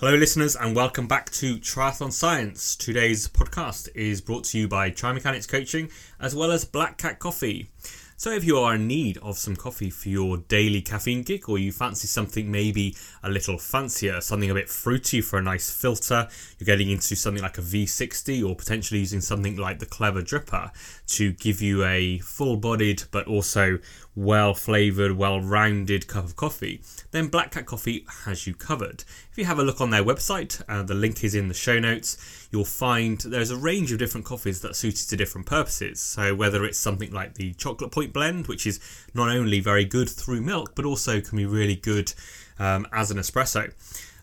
Hello, listeners, and welcome back to Triathlon Science. Today's podcast is brought to you by Tri Mechanics Coaching as well as Black Cat Coffee. So, if you are in need of some coffee for your daily caffeine kick, or you fancy something maybe a little fancier, something a bit fruity for a nice filter, you're getting into something like a V60, or potentially using something like the Clever Dripper to give you a full bodied but also well flavored, well rounded cup of coffee, then Black Cat Coffee has you covered. If you have a look on their website, uh, the link is in the show notes, you'll find there's a range of different coffees that are suited to different purposes. So, whether it's something like the Chocolate Point Blend, which is not only very good through milk, but also can be really good um, as an espresso.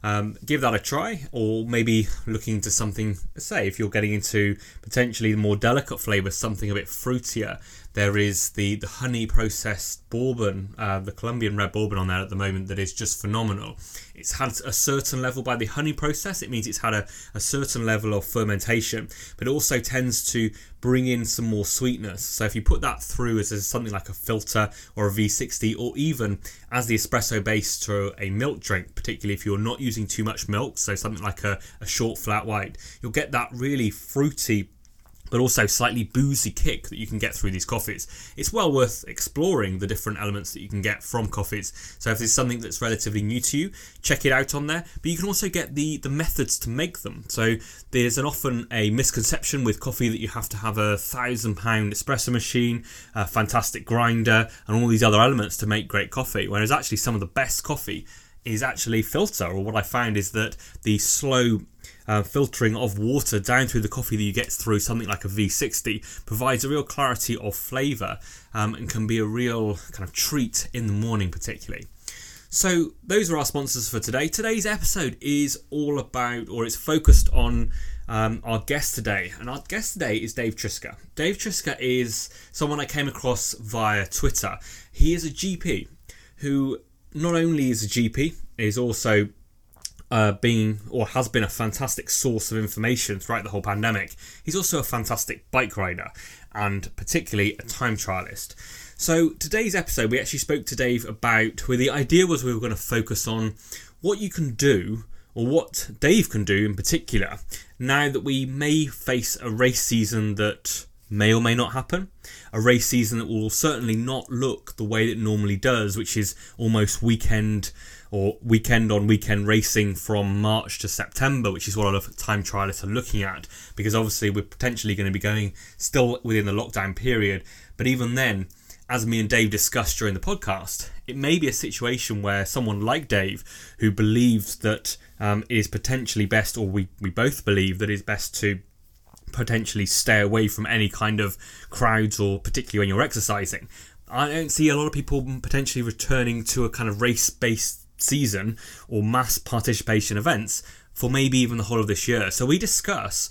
Um, give that a try, or maybe looking into something, say, if you're getting into potentially more delicate flavours, something a bit fruitier, there is the, the honey processed bourbon, uh, the Colombian red bourbon on there at the moment that is just phenomenal. It's had a certain level by the honey process, it means it's had a, a certain level of fermentation, but it also tends to bring in some more sweetness. So if you put that through as, as something like a filter or a V60, or even as the espresso base to a milk drink, particularly if you're not using too much milk, so something like a, a short flat white, you'll get that really fruity but also slightly boozy kick that you can get through these coffees. It's well worth exploring the different elements that you can get from coffees. So if there's something that's relatively new to you, check it out on there. But you can also get the the methods to make them. So there's an often a misconception with coffee that you have to have a thousand pound espresso machine, a fantastic grinder, and all these other elements to make great coffee. Whereas actually some of the best coffee is actually filter, or what I found is that the slow uh, filtering of water down through the coffee that you get through something like a V60 provides a real clarity of flavour um, and can be a real kind of treat in the morning, particularly. So, those are our sponsors for today. Today's episode is all about, or it's focused on um, our guest today. And our guest today is Dave Triska. Dave Triska is someone I came across via Twitter. He is a GP who not only is a GP, is also uh, being or has been a fantastic source of information throughout the whole pandemic. He's also a fantastic bike rider and particularly a time trialist. So today's episode, we actually spoke to Dave about where the idea was we were going to focus on what you can do or what Dave can do in particular now that we may face a race season that may or may not happen. A race season that will certainly not look the way it normally does, which is almost weekend or weekend on weekend racing from March to September, which is what a lot of time trialists are looking at, because obviously we're potentially going to be going still within the lockdown period. But even then, as me and Dave discussed during the podcast, it may be a situation where someone like Dave, who believes that um, it is potentially best, or we, we both believe that it's best to potentially stay away from any kind of crowds, or particularly when you're exercising. I don't see a lot of people potentially returning to a kind of race based season or mass participation events for maybe even the whole of this year. So we discuss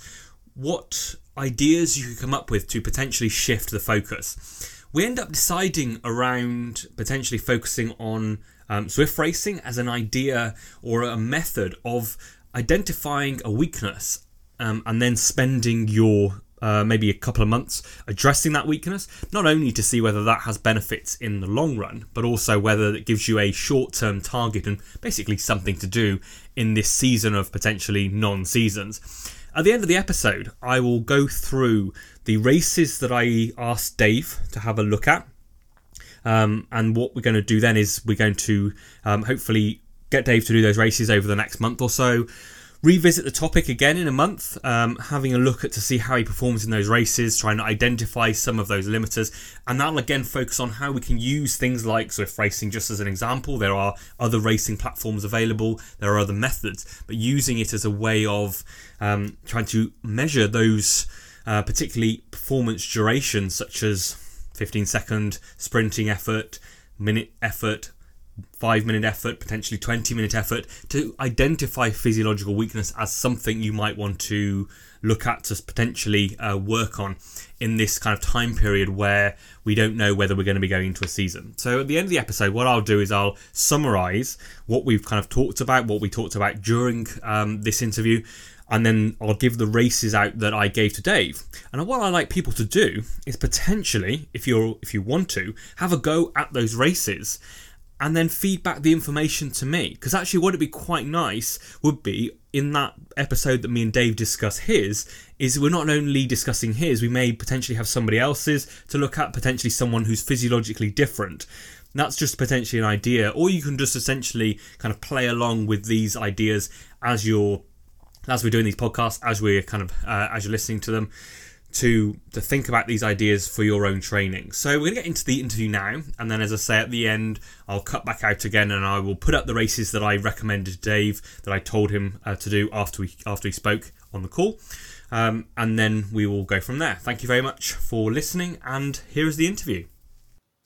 what ideas you could come up with to potentially shift the focus. We end up deciding around potentially focusing on um, Zwift racing as an idea or a method of identifying a weakness um, and then spending your uh, maybe a couple of months addressing that weakness, not only to see whether that has benefits in the long run, but also whether it gives you a short term target and basically something to do in this season of potentially non seasons. At the end of the episode, I will go through the races that I asked Dave to have a look at. Um, and what we're going to do then is we're going to um, hopefully get Dave to do those races over the next month or so revisit the topic again in a month, um, having a look at to see how he performs in those races, trying to identify some of those limiters, and that'll again focus on how we can use things like Zwift racing just as an example. There are other racing platforms available, there are other methods, but using it as a way of um, trying to measure those, uh, particularly performance durations, such as 15 second sprinting effort, minute effort, five minute effort, potentially 20 minute effort to identify physiological weakness as something you might want to look at to potentially uh, work on in this kind of time period where we don't know whether we're going to be going into a season. So at the end of the episode, what I'll do is I'll summarize what we've kind of talked about, what we talked about during um, this interview. And then I'll give the races out that I gave to Dave. And what I like people to do is potentially, if you're if you want to, have a go at those races and then feed back the information to me. Because actually, what would be quite nice would be in that episode that me and Dave discuss his, is we're not only discussing his, we may potentially have somebody else's to look at, potentially someone who's physiologically different. That's just potentially an idea, or you can just essentially kind of play along with these ideas as you're as we're doing these podcasts, as we're kind of uh, as you're listening to them to to think about these ideas for your own training. So we're to get into the interview now, and then as I say at the end, I'll cut back out again, and I will put up the races that I recommended to Dave that I told him uh, to do after we after he spoke on the call, um, and then we will go from there. Thank you very much for listening, and here is the interview.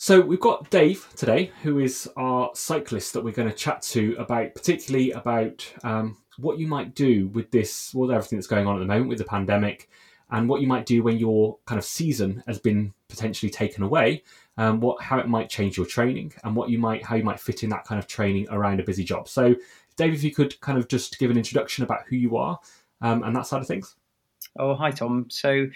So we've got Dave today, who is our cyclist that we're going to chat to about, particularly about um, what you might do with this, well, everything that's going on at the moment with the pandemic and what you might do when your kind of season has been potentially taken away, um, what how it might change your training, and what you might how you might fit in that kind of training around a busy job. So, Dave, if you could kind of just give an introduction about who you are um, and that side of things. Oh, hi, Tom. So,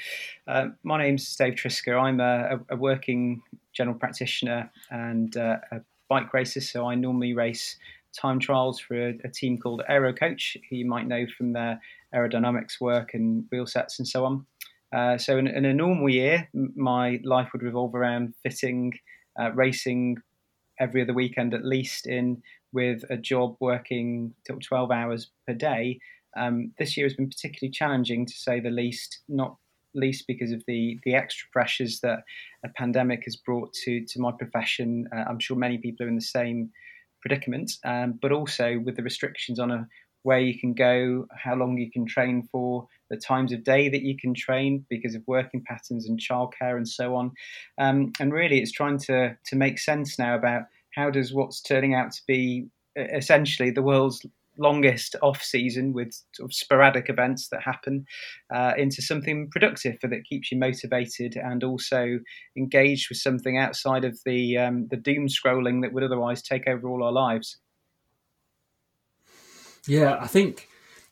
uh, my name's Dave Triska. I'm a, a working general practitioner and uh, a bike racer. So, I normally race time trials for a, a team called Aero Coach, who you might know from their aerodynamics work and wheel sets and so on. Uh, so in, in, a normal year, my life would revolve around fitting, uh, racing every other weekend at least in with a job working 12 hours per day. Um, this year has been particularly challenging to say the least, not least because of the the extra pressures that a pandemic has brought to to my profession. Uh, I'm sure many people are in the same predicament, um, but also with the restrictions on a where you can go, how long you can train for, the times of day that you can train because of working patterns and childcare and so on. Um, and really, it's trying to to make sense now about how does what's turning out to be essentially the world's longest off season with sort of sporadic events that happen uh, into something productive that keeps you motivated and also engaged with something outside of the um, the doom scrolling that would otherwise take over all our lives. Yeah, I think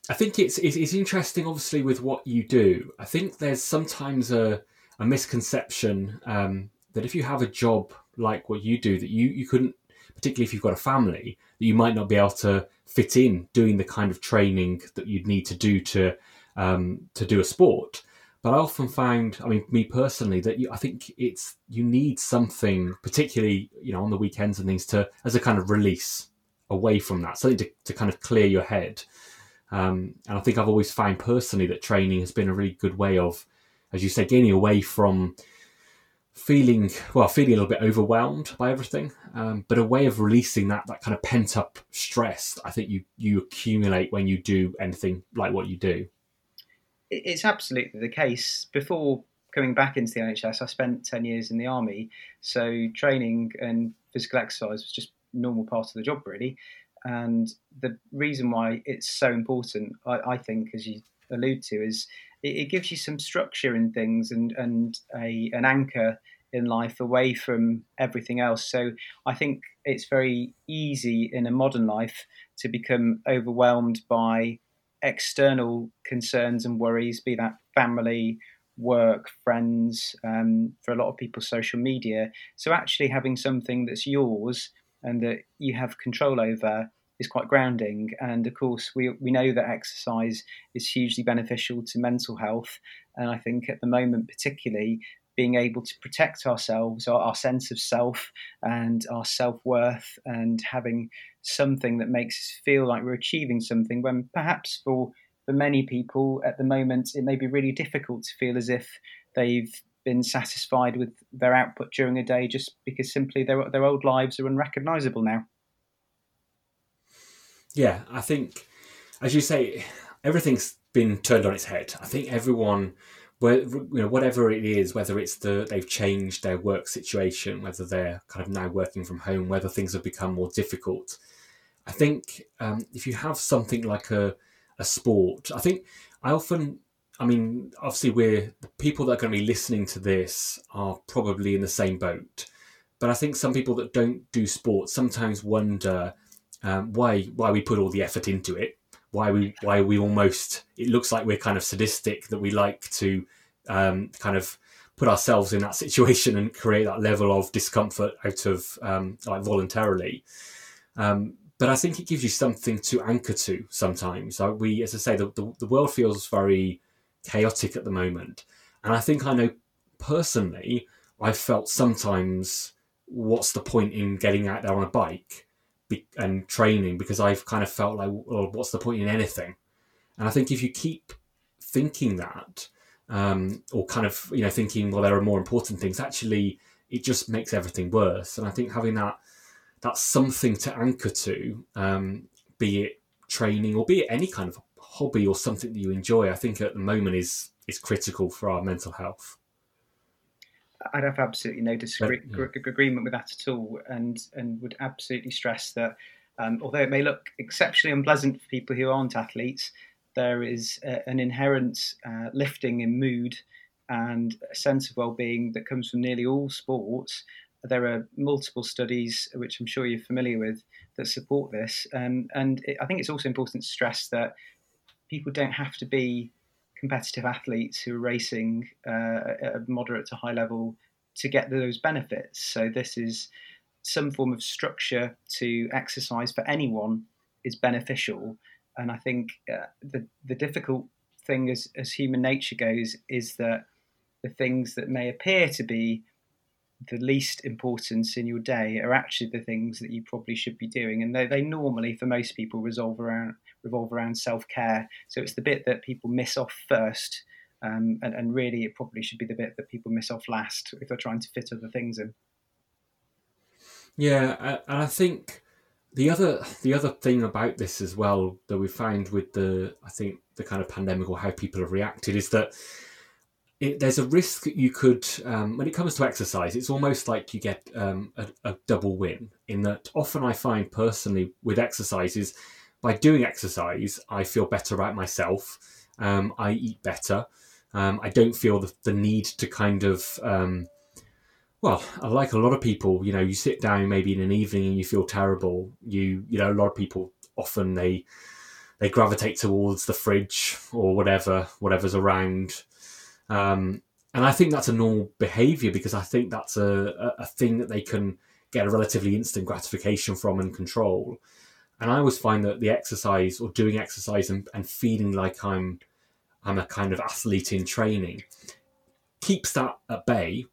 I think it's, it's, it's interesting, obviously, with what you do. I think there's sometimes a a misconception um, that if you have a job like what you do, that you you couldn't, particularly if you've got a family, that you might not be able to fit in doing the kind of training that you'd need to do to um, to do a sport. But I often found, I mean, me personally, that you, I think it's you need something, particularly you know on the weekends and things, to as a kind of release away from that, something to, to kind of clear your head. Um, and I think I've always found personally that training has been a really good way of, as you say, getting away from feeling well, feeling a little bit overwhelmed by everything, um, but a way of releasing that that kind of pent up stress. I think you you accumulate when you do anything like what you do. It's absolutely the case. Before coming back into the NHS, I spent ten years in the army, so training and physical exercise was just normal part of the job, really. And the reason why it's so important, I, I think, as you allude to, is it, it, gives you some structure in things and and a an anchor in life away from everything else. So I think it's very easy in a modern life to become overwhelmed by external concerns and worries, be that family, work, friends, um, for a lot of people, social media. So actually having something that's yours and that you have control over is quite grounding. And of course, we, we know that exercise is hugely beneficial to mental health. And I think at the moment, particularly, being able to protect ourselves, our, our sense of self, and our self worth, and having something that makes us feel like we're achieving something when perhaps for for many people at the moment it may be really difficult to feel as if they've been satisfied with their output during a day just because simply their their old lives are unrecognizable now. Yeah, I think, as you say, everything's been turned on its head. I think everyone, you know, whatever it is, whether it's the they've changed their work situation, whether they're kind of now working from home, whether things have become more difficult. I think um, if you have something like a a sport, I think I often I mean, obviously, we're the people that are going to be listening to this are probably in the same boat. But I think some people that don't do sports sometimes wonder um, why why we put all the effort into it. Why we why we almost it looks like we're kind of sadistic that we like to um, kind of put ourselves in that situation and create that level of discomfort out of um, like voluntarily. Um, but I think it gives you something to anchor to sometimes. Uh, we, as I say, the, the, the world feels very chaotic at the moment. And I think I know personally, I've felt sometimes what's the point in getting out there on a bike and training because I've kind of felt like, well, what's the point in anything? And I think if you keep thinking that, um, or kind of you know thinking, well, there are more important things. Actually, it just makes everything worse. And I think having that that's something to anchor to, um, be it training or be it any kind of hobby or something that you enjoy. I think at the moment is is critical for our mental health. I'd have absolutely no disagreement with that at all, and and would absolutely stress that um, although it may look exceptionally unpleasant for people who aren't athletes, there is a, an inherent uh, lifting in mood and a sense of well-being that comes from nearly all sports. There are multiple studies, which I'm sure you're familiar with, that support this, um, and it, I think it's also important to stress that people don't have to be competitive athletes who are racing uh, at a moderate to high level to get those benefits. So this is some form of structure to exercise for anyone is beneficial. And I think uh, the the difficult thing as as human nature goes is that the things that may appear to be the least importance in your day are actually the things that you probably should be doing, and they, they normally, for most people, resolve around revolve around self care. So it's the bit that people miss off first, um, and, and really it probably should be the bit that people miss off last if they're trying to fit other things in. Yeah, and I think the other the other thing about this as well that we found with the I think the kind of pandemic or how people have reacted is that it, there's a risk that you could um, when it comes to exercise it's almost like you get um, a, a, double win in that often I find personally with exercises by doing exercise, I feel better about myself. Um, I eat better. Um, I don't feel the, the, need to kind of, um, well, like a lot of people, you know, you sit down maybe in an evening and you feel terrible. You, you know, a lot of people often they they gravitate towards the fridge or whatever, whatever's around. Um, and I think that's a normal behaviour because I think that's a, a, a thing that they can get a relatively instant gratification from and control. And I always find that the exercise or doing exercise and, and feeling like I'm I'm a kind of athlete in training keeps that at bay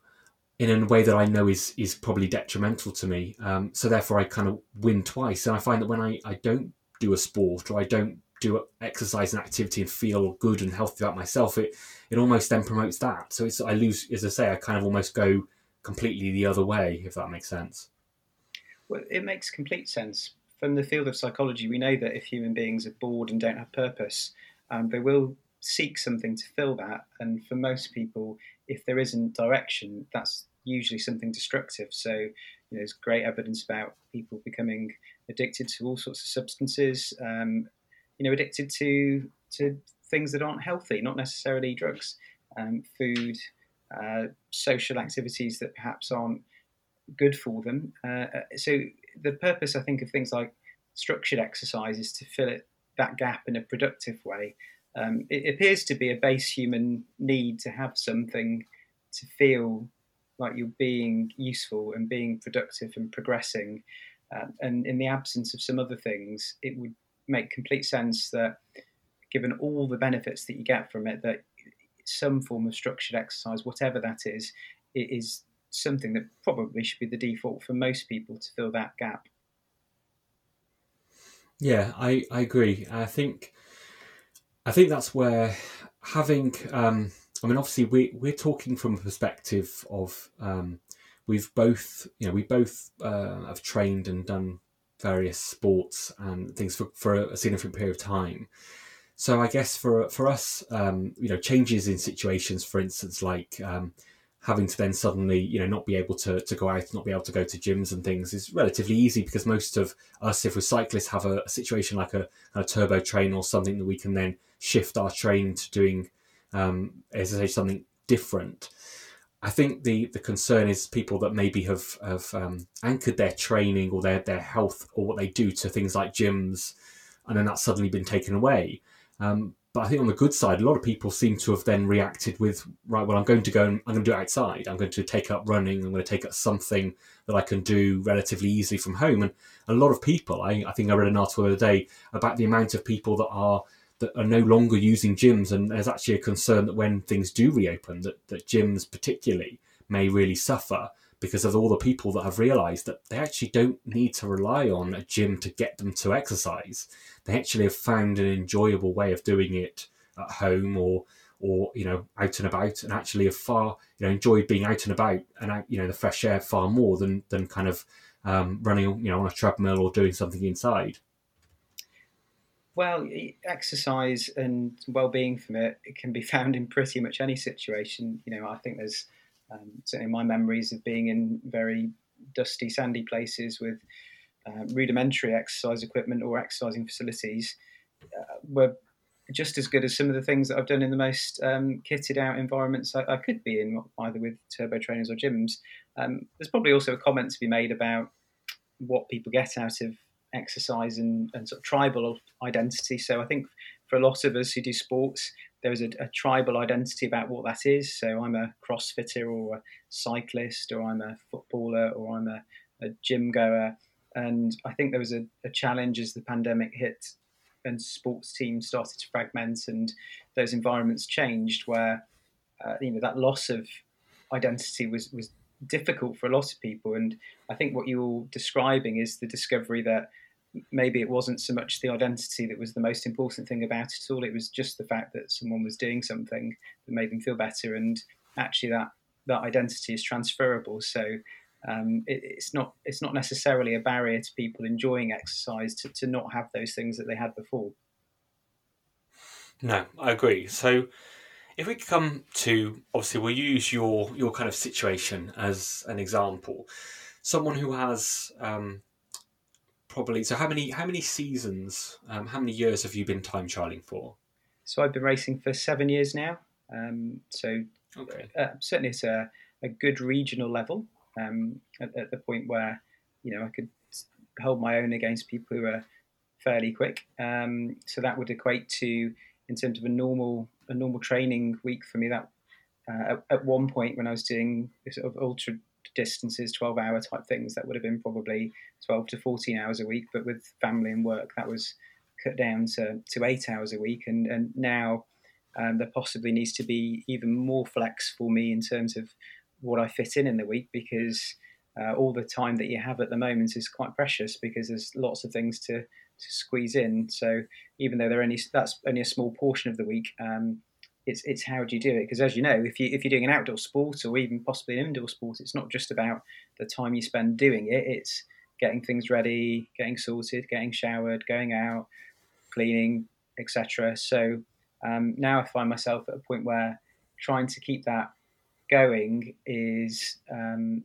in a way that I know is is probably detrimental to me. Um, so therefore, I kind of win twice. And I find that when I, I don't do a sport or I don't do exercise and activity and feel good and healthy about myself, it it almost then promotes that. So it's I lose, as I say, I kind of almost go completely the other way, if that makes sense. Well, it makes complete sense from the field of psychology, we know that if human beings are bored and don't have purpose, um, they will seek something to fill that. And for most people, if there isn't direction, that's usually something destructive. So, you know, there's great evidence about people becoming addicted to all sorts of substances. Um, you know, addicted to to things that aren't healthy, not necessarily drugs, um, food, uh, social activities that perhaps aren't good for them. Uh, uh so the purpose, I think, of things like structured exercise is to fill it that gap in a productive way. Um, it appears to be a base human need to have something to feel like you're being useful and being productive and progressing. Um, and in the absence of some other things, it would make complete sense that, given all the benefits that you get from it, that some form of structured exercise, whatever that is, is something that probably should be the default for most people to fill that gap. Yeah, I, I agree. I think I think that's where having um, I mean obviously we we're talking from a perspective of um, we've both you know we both uh, have trained and done various sports and things for, for a significant period of time. So I guess for for us, um, you know, changes in situations, for instance, like um, having to then suddenly you know not be able to, to go out not be able to go to gyms and things is relatively easy because most of us if we're cyclists have a, a situation like a, a, turbo train or something that we can then shift our train to doing um, as I say something different. I think the the concern is people that maybe have have um, anchored their training or their their health or what they do to things like gyms and then that's suddenly been taken away. Um, but I think on the good side, a lot of people seem to have then reacted with, right, well, I'm going to go and I'm going to do it outside. I'm going to take up running. I'm going to take up something that I can do relatively easily from home. And a lot of people, I, I think I read an article the other day about the amount of people that are that are no longer using gyms. And there's actually a concern that when things do reopen, that, that gyms particularly may really suffer because of all the people that have realized that they actually don't need to rely on a gym to get them to exercise. They actually have found an enjoyable way of doing it at home or or you know out and about and actually have far you know enjoyed being out and about and out you know the fresh air far more than than kind of um, running you know on a treadmill or doing something inside. Well exercise and well-being from it, it can be found in pretty much any situation. You know i think there's um, certainly my memories of being in very dusty, sandy places with uh, rudimentary exercise equipment or exercising facilities uh, were just as good as some of the things that I've done in the most um, kitted out environments I, I, could be in, either with turbo trainers or gyms. Um, there's probably also a comment to be made about what people get out of exercise and, and sort of tribal identity. So I think for a lot of us who do sports, there is a, a, tribal identity about what that is. So I'm a CrossFitter or a cyclist, or I'm a footballer, or I'm a, a gym goer. And I think there was a, a, challenge as the pandemic hit and sports teams started to fragment and those environments changed where, uh, you know, that loss of identity was, was difficult for a lot of people. And I think what you're describing is the discovery that maybe it wasn't so much the identity that was the most important thing about it all. It was just the fact that someone was doing something that made them feel better, and actually that that identity is transferable. So um, it, it's not it's not necessarily a barrier to people enjoying exercise to, to not have those things that they had before. No, I agree. So if we come to obviously we'll use your your kind of situation as an example. Someone who has um, probably. So how many how many seasons, um, how many years have you been time trialing for? So I've been racing for seven years now. Um, so okay. uh, certainly it's a, a good regional level um, at, at, the point where you know I could hold my own against people who are fairly quick. Um, so that would equate to in terms of a normal a normal training week for me that uh, at, at, one point when I was doing sort of ultra distances, 12 hour type things, that would have been probably 12 to 14 hours a week. But with family and work, that was cut down to, to eight hours a week. And, and now um, there possibly needs to be even more flex for me in terms of what I fit in in the week because uh, all the time that you have at the moment is quite precious because there's lots of things to, to squeeze in. So even though they're only that's only a small portion of the week, um, it's it's how do you do it? Because as you know, if you if you're doing an outdoor sport or even possibly an indoor sport, it's not just about the time you spend doing it. It's getting things ready, getting sorted, getting showered, going out, cleaning, etc. So um, now I find myself at a point where trying to keep that going is um,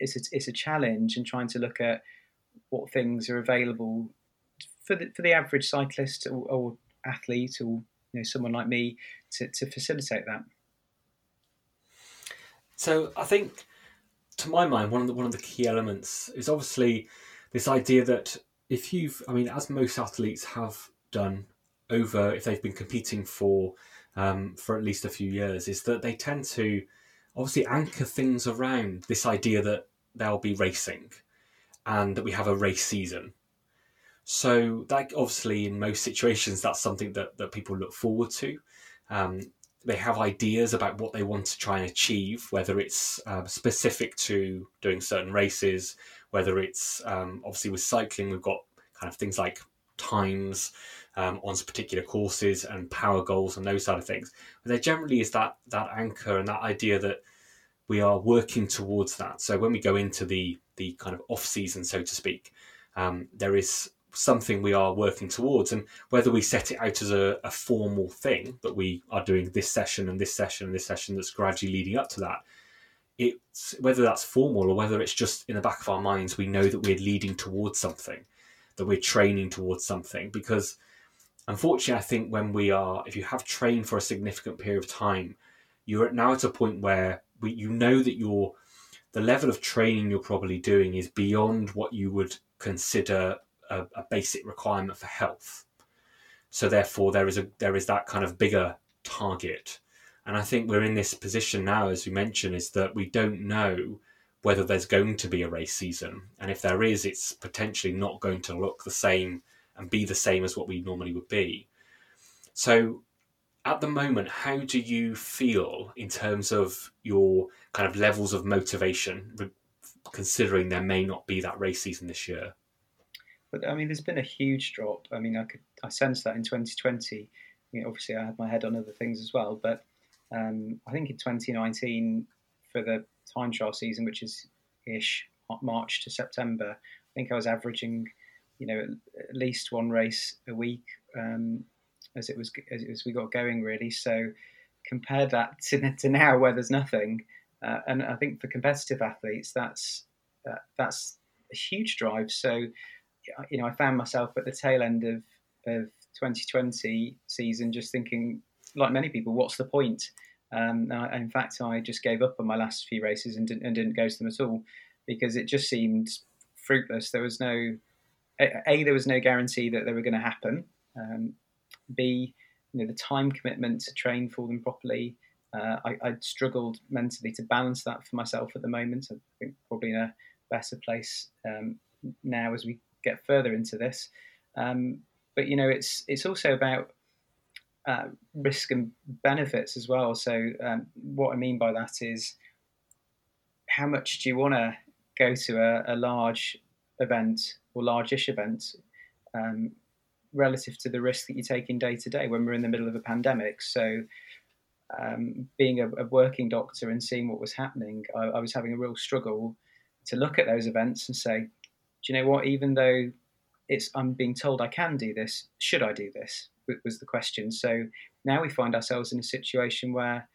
it's a, it's a challenge, and trying to look at what things are available for the for the average cyclist or, or athlete or you know someone like me to, to facilitate that. So I think, to my mind, one of the one of the key elements is obviously this idea that if you've, I mean, as most athletes have done over, if they've been competing for um, for at least a few years, is that they tend to obviously anchor things around this idea that they'll be racing and that we have a race season so that obviously in most situations that's something that, that people look forward to. Um, they have ideas about what they want to try and achieve, whether it's uh, specific to doing certain races, whether it's um, obviously with cycling, we've got kind of things like times um, on particular courses and power goals and those side of things. But there generally is that that anchor and that idea that we are working towards that. So when we go into the the kind of off season, so to speak, um, there is something we are working towards. And whether we set it out as a, a, formal thing that we are doing this session and this session and this session that's gradually leading up to that, it's whether that's formal or whether it's just in the back of our minds, we know that we're leading towards something, that we're training towards something. Because unfortunately, I think when we are, if you have trained for a significant period of time, you're now at a point where we, you know that you're the level of training you're probably doing is beyond what you would consider a, a basic requirement for health. So therefore, there is a there is that kind of bigger target. And I think we're in this position now, as we mentioned, is that we don't know whether there's going to be a race season. And if there is, it's potentially not going to look the same and be the same as what we normally would be. So at the moment, how do you feel in terms of your kind of levels of motivation, considering there may not be that race season this year? But I mean, there's been a huge drop. I mean, I could I sensed that in 2020. You know, obviously, I had my head on other things as well, but um, I think in 2019 for the time trial season, which is ish March to September, I think I was averaging, you know, at least one race a week um, as it was as, we got going really. So compare that to, to now where there's nothing, uh, and I think for competitive athletes that's uh, that's a huge drive. So you know, I found myself at the tail end of, of 2020 season just thinking, like many people, what's the point? Um, I, in fact, I just gave up on my last few races and didn't, and didn't go to them at all because it just seemed fruitless. There was no a, there was no guarantee that they were going to happen. Um, B, you know, the time commitment to train for them properly. Uh, I, I struggled mentally to balance that for myself at the moment. I think probably in a better place um, now as we get further into this. Um, but you know, it's it's also about uh, risk and benefits as well. So um, what I mean by that is how much do you want to go to a, a, large event or large-ish event um, relative to the risk that you're taking day to day when we're in the middle of a pandemic. So um, being a, a, working doctor and seeing what was happening, I, I was having a real struggle to look at those events and say, do you know what? Even though it's I'm being told I can do this, should I do this? Was the question. So now we find ourselves in a situation where,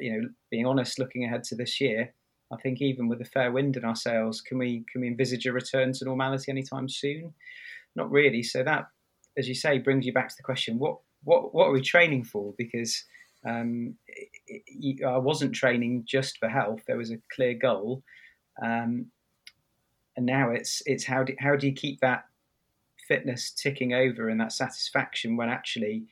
you know, being honest, looking ahead to this year, I think even with a fair wind in our sails, can we can we envisage a return to normality anytime soon? Not really. So that, as you say, brings you back to the question: what what what are we training for? Because um, I wasn't training just for health. There was a clear goal, um, and now it's it's how do how do you keep that fitness ticking over and that satisfaction when actually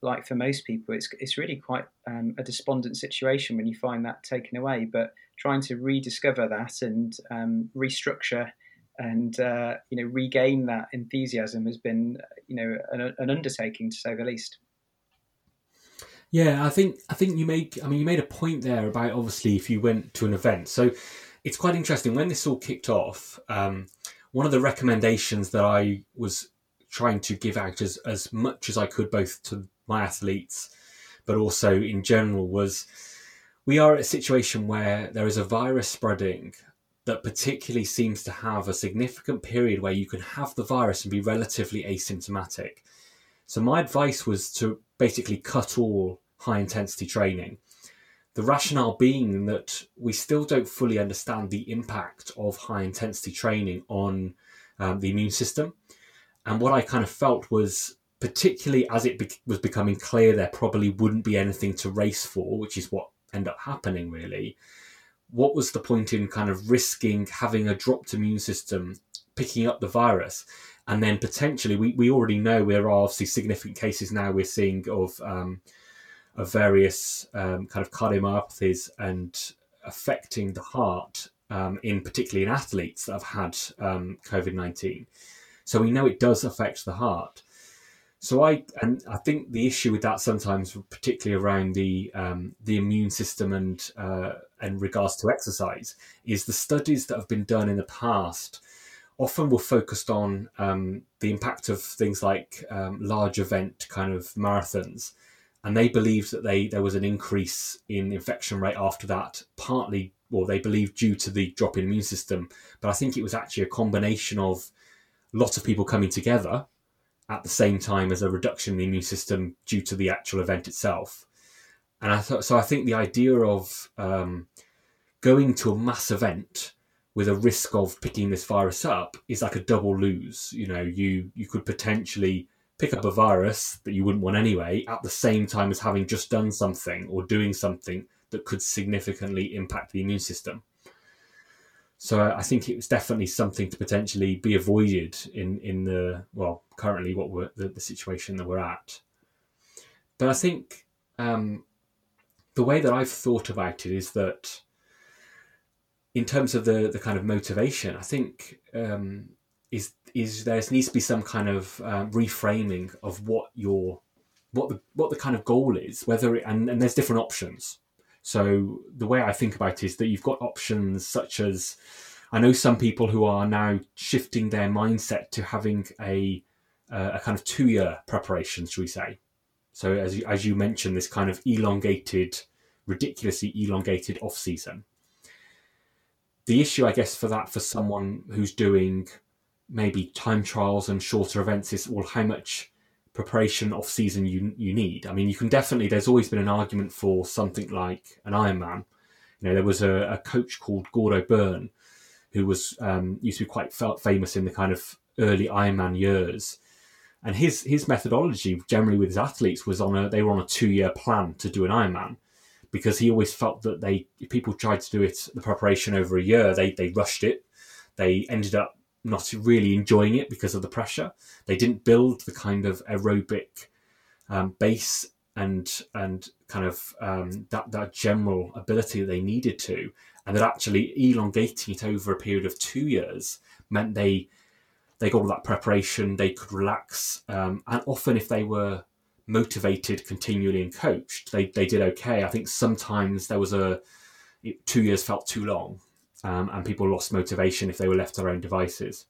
like for most people it's it's really quite um, a despondent situation when you find that taken away but trying to rediscover that and um, restructure and uh, you know regain that enthusiasm has been you know an, an undertaking to say the least yeah, I think I think you make I mean you made a point there about obviously if you went to an event. So it's quite interesting when this all kicked off. Um, one of the recommendations that I was trying to give out as, as much as I could, both to my athletes, but also in general, was we are at a situation where there is a virus spreading that particularly seems to have a significant period where you can have the virus and be relatively asymptomatic. So my advice was to basically cut all high intensity training the rationale being that we still don't fully understand the impact of high intensity training on um, the immune system. And what I kind of felt was, particularly as it be- was becoming clear there probably wouldn't be anything to race for, which is what ended up happening really. What was the point in kind of risking having a dropped immune system picking up the virus? And then potentially, we, we already know there are obviously significant cases now we're seeing of um, of various um, kind of cardiomyopathies and affecting the heart, um, in particularly in athletes that have had um, COVID nineteen. So we know it does affect the heart. So I and I think the issue with that sometimes, particularly around the um, the immune system and uh, and regards to exercise, is the studies that have been done in the past often were focused on um, the impact of things like um, large event kind of marathons. And they believed that they there was an increase in infection rate after that, partly, well, they believed due to the drop in immune system, but I think it was actually a combination of lots of people coming together at the same time as a reduction in the immune system due to the actual event itself. And I thought, so I think the idea of um, going to a mass event with a risk of picking this virus up is like a double lose. You know, you you could potentially pick up a virus that you wouldn't want anyway at the same time as having just done something or doing something that could significantly impact the immune system. So I think it was definitely something to potentially be avoided in in the well currently what we're the, the situation that we're at. But I think um, the way that I've thought about it is that in terms of the the kind of motivation, I think um, is is there needs to be some kind of uh, reframing of what your what the what the kind of goal is, whether it, and, and there's different options. So the way I think about it is that you've got options such as I know some people who are now shifting their mindset to having a a kind of two year preparation, should we say? So as you, as you mentioned, this kind of elongated, ridiculously elongated off season. The issue, I guess, for that for someone who's doing maybe time trials and shorter events is well, how much preparation off season you you need. I mean, you can definitely. There's always been an argument for something like an Ironman. You know, there was a, a coach called Gordo Byrne who was um, used to be quite famous in the kind of early Ironman years. And his his methodology generally with his athletes was on a they were on a two year plan to do an Ironman because he always felt that they if people tried to do it the preparation over a year they they rushed it they ended up not really enjoying it because of the pressure. They didn't build the kind of aerobic um, base and and kind of um, that that general ability that they needed to, and that actually elongating it over a period of two years meant they they got all that preparation, they could relax, um, and often if they were motivated continually and coached, they they did okay. I think sometimes there was a two years felt too long, um, and people lost motivation if they were left to their own devices.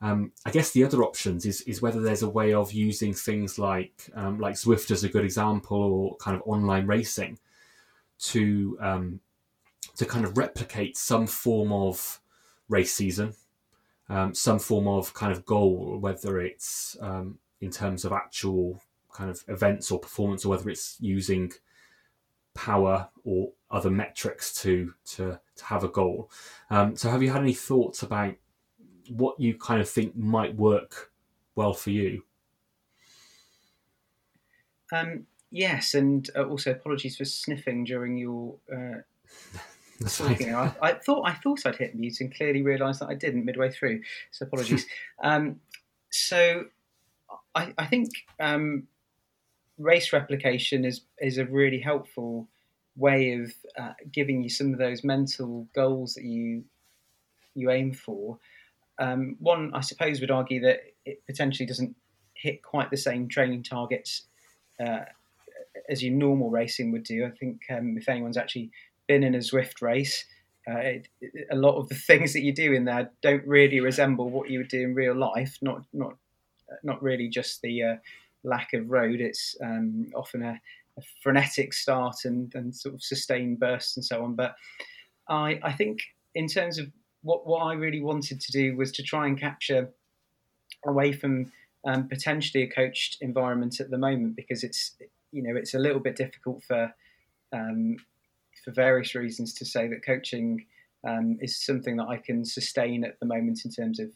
Um, I guess the other options is is whether there's a way of using things like um, like Zwift as a good example, or kind of online racing, to um, to kind of replicate some form of race season, um, some form of kind of goal, whether it's um, in terms of actual kind of events or performance, or whether it's using power or other metrics to to to have a goal. Um, so, have you had any thoughts about what you kind of think might work well for you? Um, yes, and uh, also apologies for sniffing during your. Uh, talking. I, I, thought I thought I'd hit mute and clearly realised that I didn't midway through. So apologies. um, so I, I think um, race replication is is a really helpful way of uh, giving you some of those mental goals that you you aim for. Um, one, I suppose, would argue that it potentially doesn't hit quite the same training targets uh, as your normal racing would do. I think um, if anyone's actually been in a Zwift race, uh, it, it, a lot of the things that you do in there don't really resemble what you would do in real life. Not not not really just the uh, lack of road. It's um, often a, a frenetic start and, and sort of sustained bursts and so on. But I, I think in terms of what, what I really wanted to do was to try and capture away from um, potentially a coached environment at the moment because it's you know it's a little bit difficult for um, for various reasons to say that coaching um, is something that I can sustain at the moment in terms of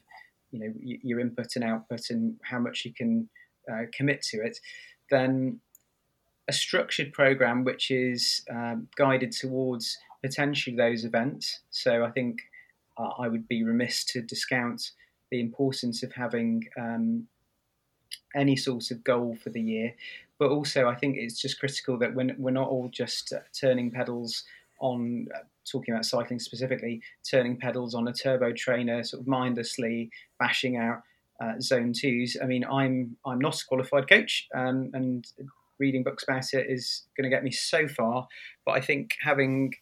you know your input and output and how much you can uh, commit to it. Then a structured program which is um, guided towards potentially those events. So I think uh, I would be remiss to discount the importance of having um, any sort of goal for the year. But also, I think it's just critical that when we're not all just uh, turning pedals on, uh, talking about cycling specifically, turning pedals on a turbo trainer, sort of mindlessly bashing out uh, zone twos. I mean, I'm I'm not a qualified coach, um, and reading books about it is going to get me so far. But I think having,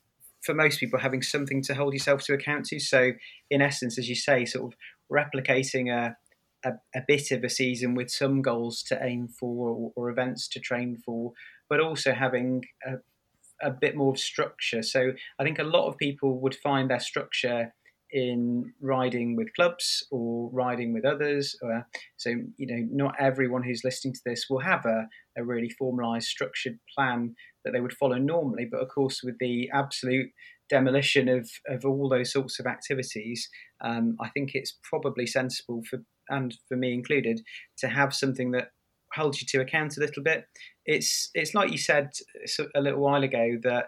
for most people, having something to hold yourself to account to. So, in essence, as you say, sort of replicating a, a, a bit of a season with some goals to aim for or, or events to train for, but also having a, a bit more structure. So, I think a lot of people would find their structure in riding with clubs or riding with others. So, you know, not everyone who's listening to this will have a, a really formalized, structured plan that they would follow normally. But of course, with the absolute demolition of, of all those sorts of activities, um, I think it's probably sensible for, and for me included, to have something that holds you to account a little bit. It's it's like you said a little while ago that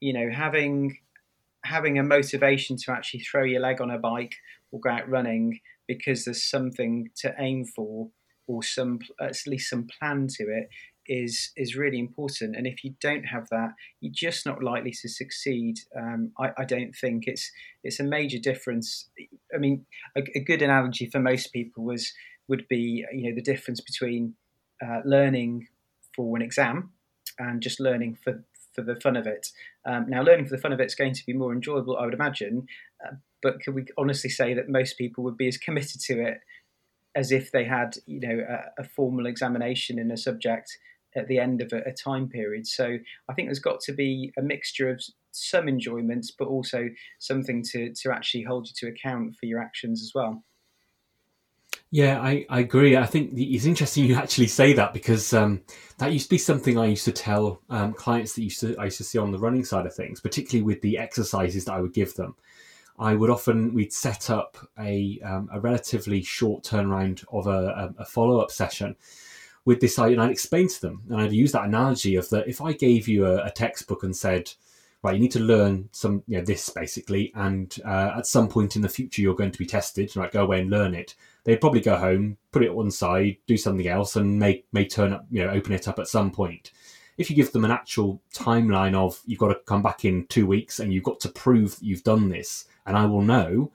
you know having having a motivation to actually throw your leg on a bike or go out running because there's something to aim for or some at least some plan to it is is really important. And if you don't have that, you're just not likely to succeed. Um, I, I, don't think it's it's a major difference. I mean, a, a, good analogy for most people was would be you know the difference between uh, learning for an exam and just learning for for the fun of it. Um, now, learning for the fun of it is going to be more enjoyable, I would imagine. Uh, but can we honestly say that most people would be as committed to it as if they had, you know, a, a formal examination in a subject at the end of a, a, time period. So I think there's got to be a mixture of some enjoyments, but also something to to actually hold you to account for your actions as well. Yeah, I, I agree. I think it's interesting you actually say that because um, that used to be something I used to tell um, clients that used to I used to see on the running side of things, particularly with the exercises that I would give them. I would often we'd set up a um, a relatively short turnaround of a, a follow up session with this, idea, and I'd explain to them, and I'd use that analogy of that if I gave you a, a textbook and said, right, you need to learn some, you know, this basically, and uh, at some point in the future you're going to be tested, right? Go away and learn it. They'd probably go home, put it one side, do something else, and may may turn up, you know, open it up at some point. If you give them an actual timeline of you've got to come back in two weeks and you've got to prove that you've done this, and I will know,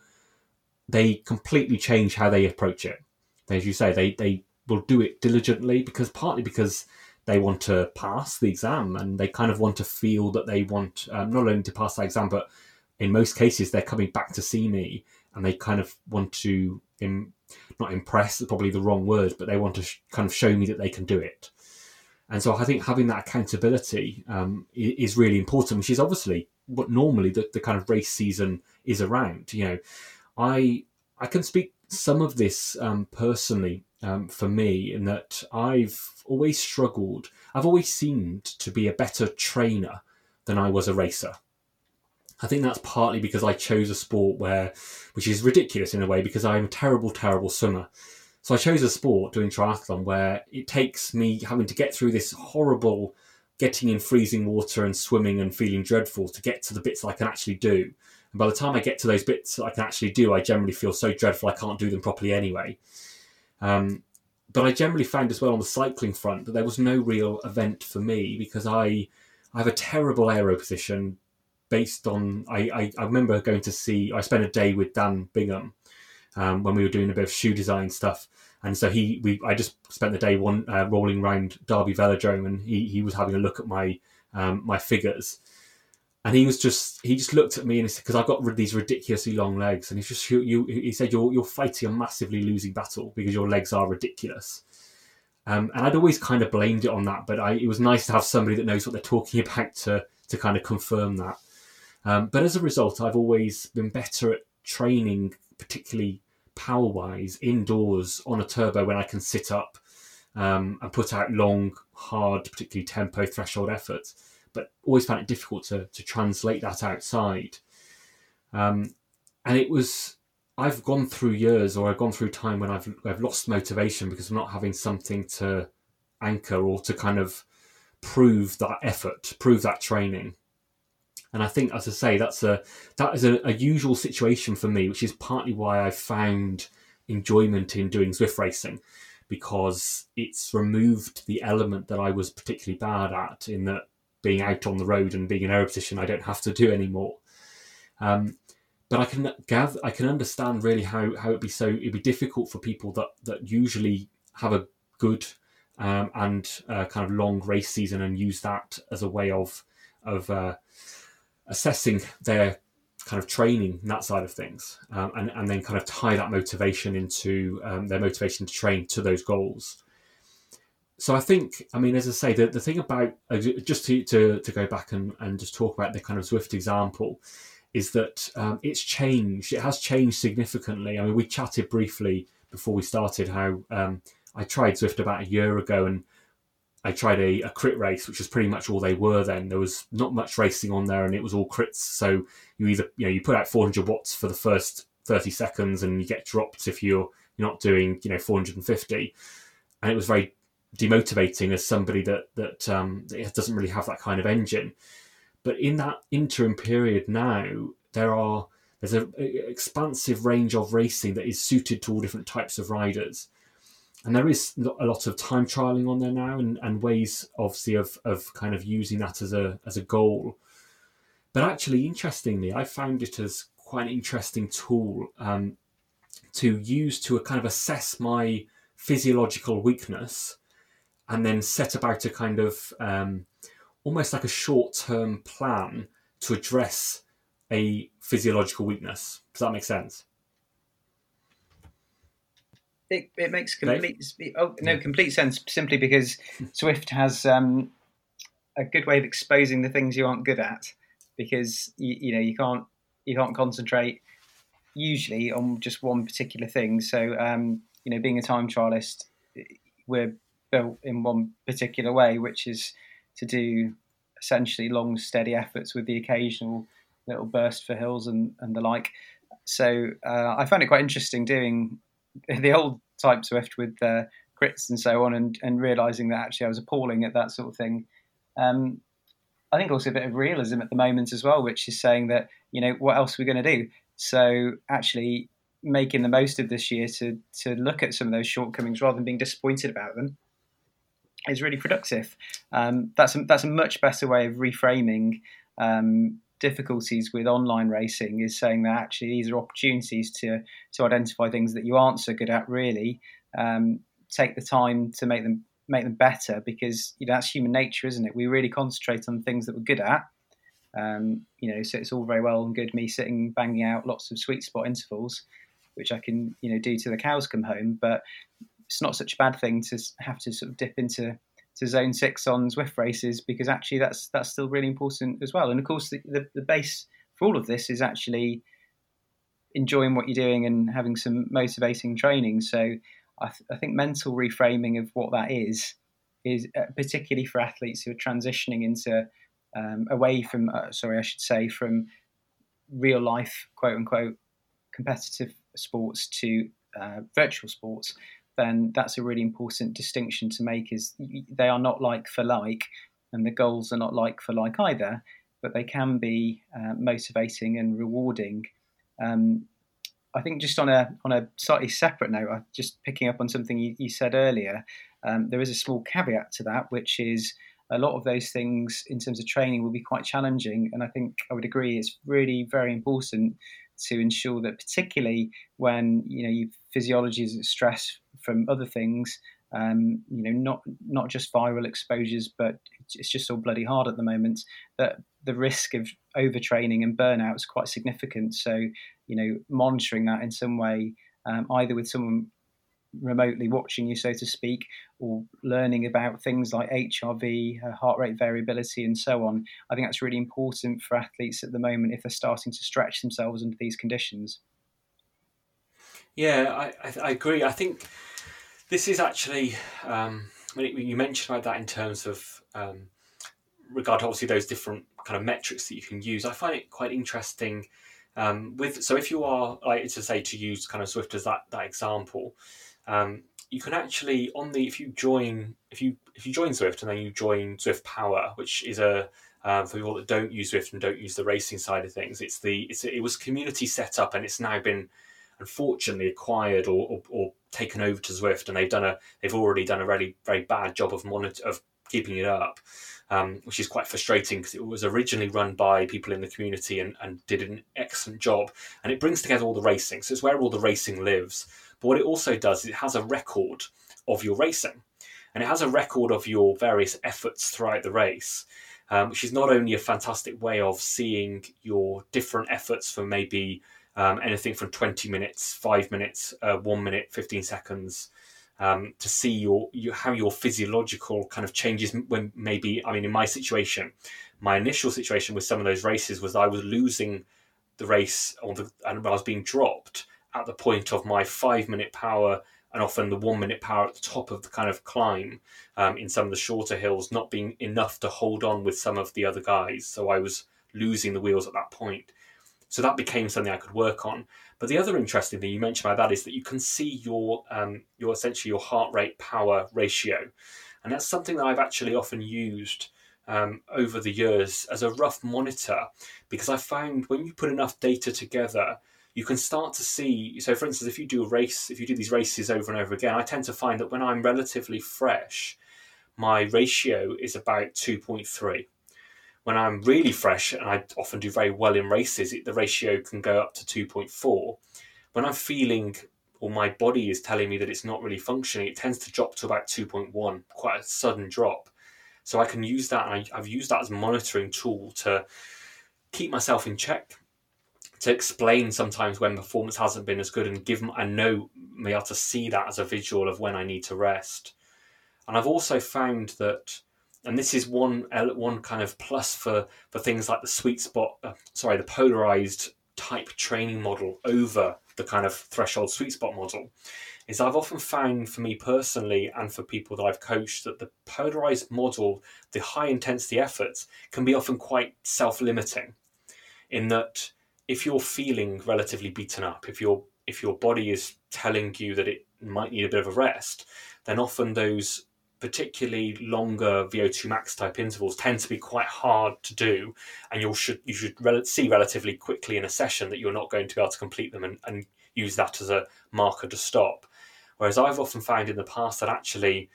they completely change how they approach it. As you say, they they will do it diligently because partly because they want to pass the exam and they kind of want to feel that they want um, not only to pass that exam but in most cases they're coming back to see me and they kind of want to Im- not impress is probably the wrong word but they want to sh- kind of show me that they can do it and so i think having that accountability um, is really important which is obviously what normally the, the kind of race season is around you know i i can speak some of this um, personally um, for me in that I've always struggled. I've always seemed to be a better trainer than I was a racer. I think that's partly because I chose a sport where, which is ridiculous in a way, because I'm a terrible, terrible swimmer. So I chose a sport doing triathlon where it takes me having to get through this horrible getting in freezing water and swimming and feeling dreadful to get to the bits I can actually do. And by the time I get to those bits I can actually do, I generally feel so dreadful I can't do them properly anyway. Um, but I generally found as well on the cycling front that there was no real event for me because I I have a terrible aero position based on I, I, I remember going to see I spent a day with Dan Bigham um, when we were doing a bit of shoe design stuff. And so he we I just spent the day one uh, rolling around Derby Velodrome and he, he was having a look at my um, my figures. And he was just he just looked at me and he said because I've got these ridiculously long legs and he's just you, you he said you're you're fighting a massively losing battle because your legs are ridiculous um, and I'd always kind of blamed it on that but I, it was nice to have somebody that knows what they're talking about to to kind of confirm that. Um, but as a result I've always been better at training particularly power wise indoors on a turbo when I can sit up um, and put out long hard particularly tempo threshold efforts but always found it difficult to, to translate that outside. Um, and it was, I've gone through years or I've gone through time when I've, I've lost motivation because I'm not having something to anchor or to kind of prove that effort, prove that training. And I think, as I say, that's a that is a, a usual situation for me, which is partly why I found enjoyment in doing Zwift racing because it's removed the element that I was particularly bad at in that being out on the road and being in aero position, I don't have to do anymore. Um, but I can gather, I can understand really how, how it'd be so it'd be difficult for people that that usually have a good um, and uh, kind of long race season and use that as a way of of uh, assessing their kind of training that side of things, um, and and then kind of tie that motivation into um, their motivation to train to those goals so I think, I mean, as I say, the, the thing about uh, just to, to, to go back and, and just talk about the kind of Zwift example is that um, it's changed. It has changed significantly. I mean, we chatted briefly before we started how um, I tried Zwift about a year ago and I tried a, a, crit race, which was pretty much all they were then. There was not much racing on there and it was all crits. So you either, you know, you put out 400 watts for the first 30 seconds and you get dropped if you're, you're not doing, you know, 450. And it was very demotivating as somebody that that, um, that doesn't really have that kind of engine. But in that interim period now, there are there's an expansive range of racing that is suited to all different types of riders. And there is a lot of time trialing on there now and, and ways obviously of, of kind of using that as a as a goal. But actually interestingly, I found it as quite an interesting tool um, to use to kind of assess my physiological weakness and then set about a kind of um, almost like a short term plan to address a physiological weakness. Does that make sense? It, it makes complete oh no complete sense simply because Zwift has um, a good way of exposing the things you aren't good at because you, you know you can't you can't concentrate usually on just one particular thing. So um, you know being a time trialist, we're built in one particular way, which is to do essentially long steady efforts with the occasional little burst for hills and, and the like. So uh, I found it quite interesting doing the old type Zwift with uh, crits and so on, and, and realizing that actually I was appalling at that sort of thing. Um, I think also a bit of realism at the moment as well, which is saying that you know what else we're we going to do? So actually making the most of this year to to look at some of those shortcomings rather than being disappointed about them is really productive. Um, that's a, that's a much better way of reframing um, difficulties with online racing is saying that actually these are opportunities to to identify things that you aren't so good at really um, take the time to make them make them better because you know that's human nature isn't it? We really concentrate on things that we're good at. Um, you know so it's all very well and good me sitting banging out lots of sweet spot intervals which I can you know do till the cows come home but it's not such a bad thing to have to sort of dip into to zone six on Zwift races because actually that's that's still really important as well. And of course, the, the, the base for all of this is actually enjoying what you're doing and having some motivating training. So I, th- I think mental reframing of what that is is uh, particularly for athletes who are transitioning into um, away from uh, sorry I should say from real life quote unquote competitive sports to uh, virtual sports then that's a really important distinction to make is they are not like for like and the goals are not like for like either but they can be uh, motivating and rewarding. Um, I think just on a on a slightly separate note, uh, just picking up on something you, you said earlier, um, there is a small caveat to that, which is a lot of those things in terms of training will be quite challenging, and I think I would agree it's really very important to ensure that, particularly when you know you physiology is stress from other things. Um, you know, not not just viral exposures, but it's just all bloody hard at the moment that the risk of overtraining and burnout is quite significant. So, you know, monitoring that in some way, um, either with someone remotely watching you, so to speak, or learning about things like HRV, heart rate variability, and so on. I think that's really important for athletes at the moment if they're starting to stretch themselves under these conditions. Yeah, I, I agree. I think this is actually um, when, it, when, you mentioned about that in terms of um, regard to obviously those different kind of metrics that you can use. I find it quite interesting. Um, with so if you are like to say to use kind of Zwift as that that example, um, you can actually on the if you join if you if you join Zwift and then you join Zwift Power, which is a um, for people that don't use Zwift and don't use the racing side of things, it's the it's it was community set up and it's now been unfortunately acquired or, or, or, taken over to Zwift, and they've done a they've already done a really very bad job of monitor of keeping it up, um, which is quite frustrating because it was originally run by people in the community and, and did an excellent job, and it brings together all the racing. So it's where all the racing lives. But what it also does is it has a record of your racing, and it has a record of your various efforts throughout the race. Um, which is not only a fantastic way of seeing your different efforts for maybe um, anything from 20 minutes, five minutes, uh, one minute, 15 seconds, um, to see your, your, how your physiological kind of changes when maybe, I mean, in my situation, my initial situation with some of those races was I was losing the race on the, and I was being dropped at the point of my five minute power and often the one minute power at the top of the kind of climb um, in some of the shorter hills not being enough to hold on with some of the other guys. So I was losing the wheels at that point. So that became something I could work on. But the other interesting thing you mentioned about that is that you can see your um, your essentially your heart rate power ratio, and that's something that I've actually often used um, over the years as a rough monitor because I found when you put enough data together, you can start to see. So, for instance, if you do a race, if you do these races over and over again, I tend to find that when I'm relatively fresh, my ratio is about 2.3. When I'm really fresh, and I often do very well in races, it, the ratio can go up to 2.4. When I'm feeling or my body is telling me that it's not really functioning, it tends to drop to about 2.1, quite a sudden drop. So I can use that, I, I've used that as a monitoring tool to keep myself in check, to explain sometimes when performance hasn't been as good, and give I know me able to see that as a visual of when I need to rest. And I've also found that, and this is one one kind of plus for for things like the sweet spot, uh, sorry, the polarized type training model over the kind of threshold sweet spot model is I've often found for me personally and for people that I've coached that the polarized model, the high intensity efforts, can be often quite self limiting in that if you're feeling relatively beaten up, if your if your body is telling you that it might need a bit of a rest, then often those particularly longer VO2 max type intervals tend to be quite hard to do, and you should you should see relatively quickly in a session that you're not going to be able to complete them and, and use that as a marker to stop. Whereas I've often found in the past that actually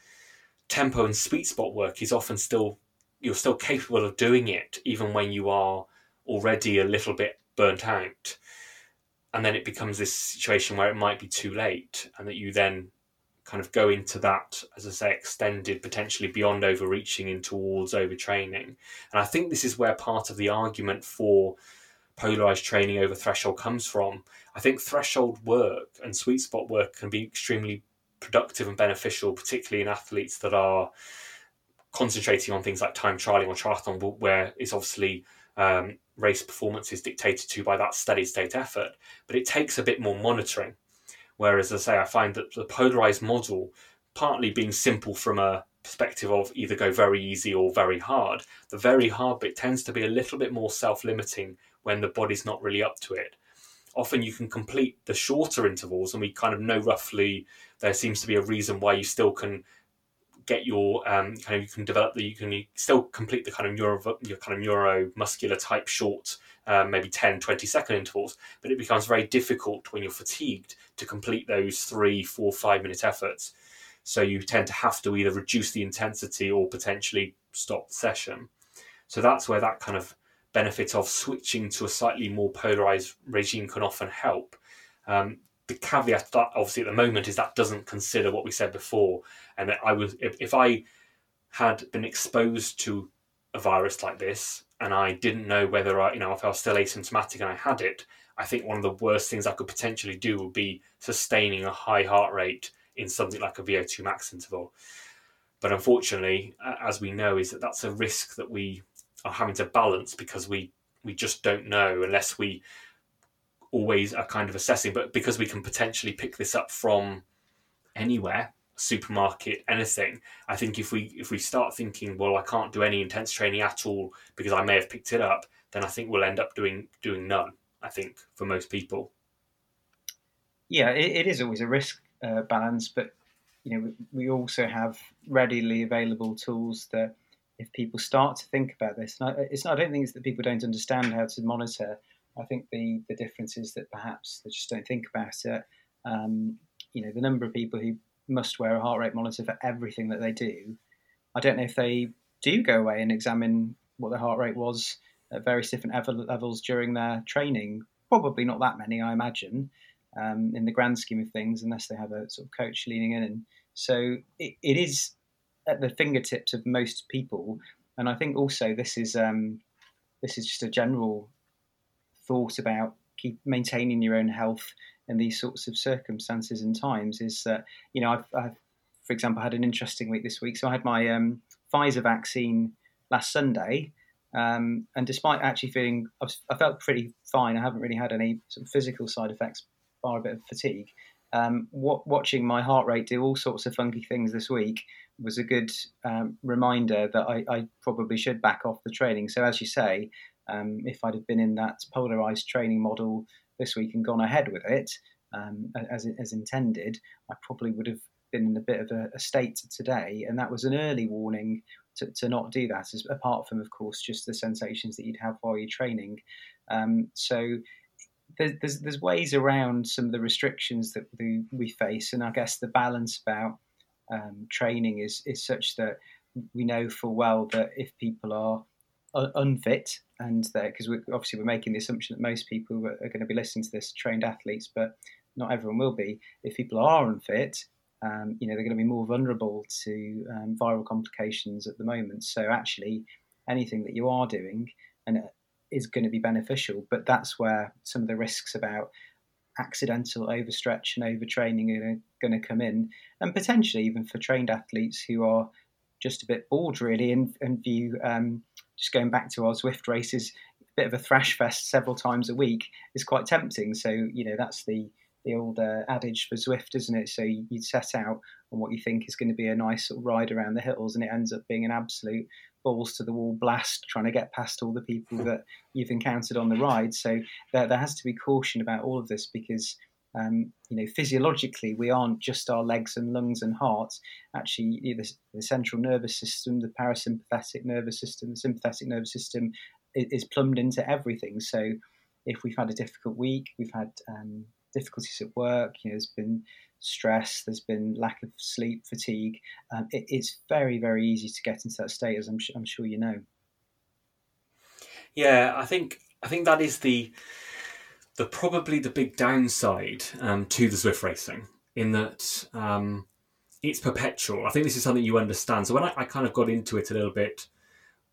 tempo and sweet spot work is often still you're still capable of doing it even when you are already a little bit burnt out. And then it becomes this situation where it might be too late, and that you then kind of go into that, as I say, extended potentially beyond overreaching in towards overtraining. And I think this is where part of the argument for polarized training over threshold comes from. I think threshold work and sweet spot work can be extremely productive and beneficial, particularly in athletes that are concentrating on things like time trialing or triathlon, where it's obviously um, race performance is dictated to by that steady state effort. But it takes a bit more monitoring Whereas, I say, I find that the polarized model, partly being simple from a perspective of either go very easy or very hard, the very hard bit tends to be a little bit more self limiting when the body's not really up to it. Often you can complete the shorter intervals, and we kind of know roughly there seems to be a reason why you still can get your um, kind of you can develop the you can still complete the kind of neuro your kind of neuromuscular type short um, maybe 10, 20 second intervals, but it becomes very difficult when you're fatigued to complete those three, four, five minute efforts. So you tend to have to either reduce the intensity or potentially stop the session. So that's where that kind of benefit of switching to a slightly more polarized regime can often help. Um, the caveat that obviously at the moment is that doesn't consider what we said before, and that I was if, if I had been exposed to a virus like this and I didn't know whether I, you know, if I was still asymptomatic and I had it, I think one of the worst things I could potentially do would be sustaining a high heart rate in something like a VO2 max interval. But unfortunately, as we know, is that that's a risk that we are having to balance because we we just don't know unless we always are kind of assessing. But because we can potentially pick this up from anywhere, supermarket, anything. I think if we if we start thinking, well, I can't do any intense training at all because I may have picked it up, then I think we'll end up doing doing none. I think for most people. Yeah, it, it is always a risk uh, balance, but you know we also have readily available tools that if people start to think about this, and I, it's not, I don't think it's that people don't understand how to monitor. I think the the difference is that perhaps they just don't think about it. Um, you know, the number of people who must wear a heart rate monitor for everything that they do. I don't know if they do go away and examine what their heart rate was at various different levels during their training. Probably not that many, I imagine, um, in the grand scheme of things, unless they have a sort of coach leaning in. So it, it is at the fingertips of most people. And I think also this is um, this is just a general thought about keep maintaining your own health in these sorts of circumstances and times is that you know I've, I've for example had an interesting week this week. So I had my um, Pfizer vaccine last Sunday um, and despite actually feeling I, was, I, felt pretty fine. I haven't really had any sort of physical side effects bar a bit of fatigue. Um, what, watching my heart rate do all sorts of funky things this week was a good um, reminder that I, I, probably should back off the training. So, as you say, um, if I'd have been in that polarized training model this week and gone ahead with it um, as, as intended, I probably would have been in a bit of a, a state today, and that was an early warning to, to not do that. As, apart from, of course, just the sensations that you'd have while you're training. Um, so there's, there's, there's ways around some of the restrictions that we, we face, and I guess the balance about um, training is is such that we know full well that if people are unfit and because we, obviously we're making the assumption that most people are, are going to be listening to this trained athletes, but not everyone will be. If people are unfit, um, you know they're going to be more vulnerable to um, viral complications at the moment. So actually, anything that you are doing and is going to be beneficial. But that's where some of the risks about accidental overstretch and overtraining are going to come in, and potentially even for trained athletes who are just a bit bored really and, and view um, just going back to our Zwift races, a bit of a thrash fest several times a week is quite tempting. So you know that's the the old uh, adage for Zwift, isn't it? So you, set out on what you think is going to be a nice sort of ride around the hills, and it ends up being an absolute balls to the wall blast trying to get past all the people that you've encountered on the ride. So there, there has to be caution about all of this because um, you know, physiologically, we aren't just our legs and lungs and hearts. Actually, the, the, central nervous system, the parasympathetic nervous system, the sympathetic nervous system is, is, plumbed into everything. So, if we've had a difficult week, we've had um, difficulties at work, you know, there's been stress, there's been lack of sleep, fatigue. Um, it, it's very, very easy to get into that state, as I'm, I'm sure you know. Yeah, I think I think that is the the probably the big downside um, to the Zwift racing in that um, it's perpetual. I think this is something you understand. So when I, I, kind of got into it a little bit,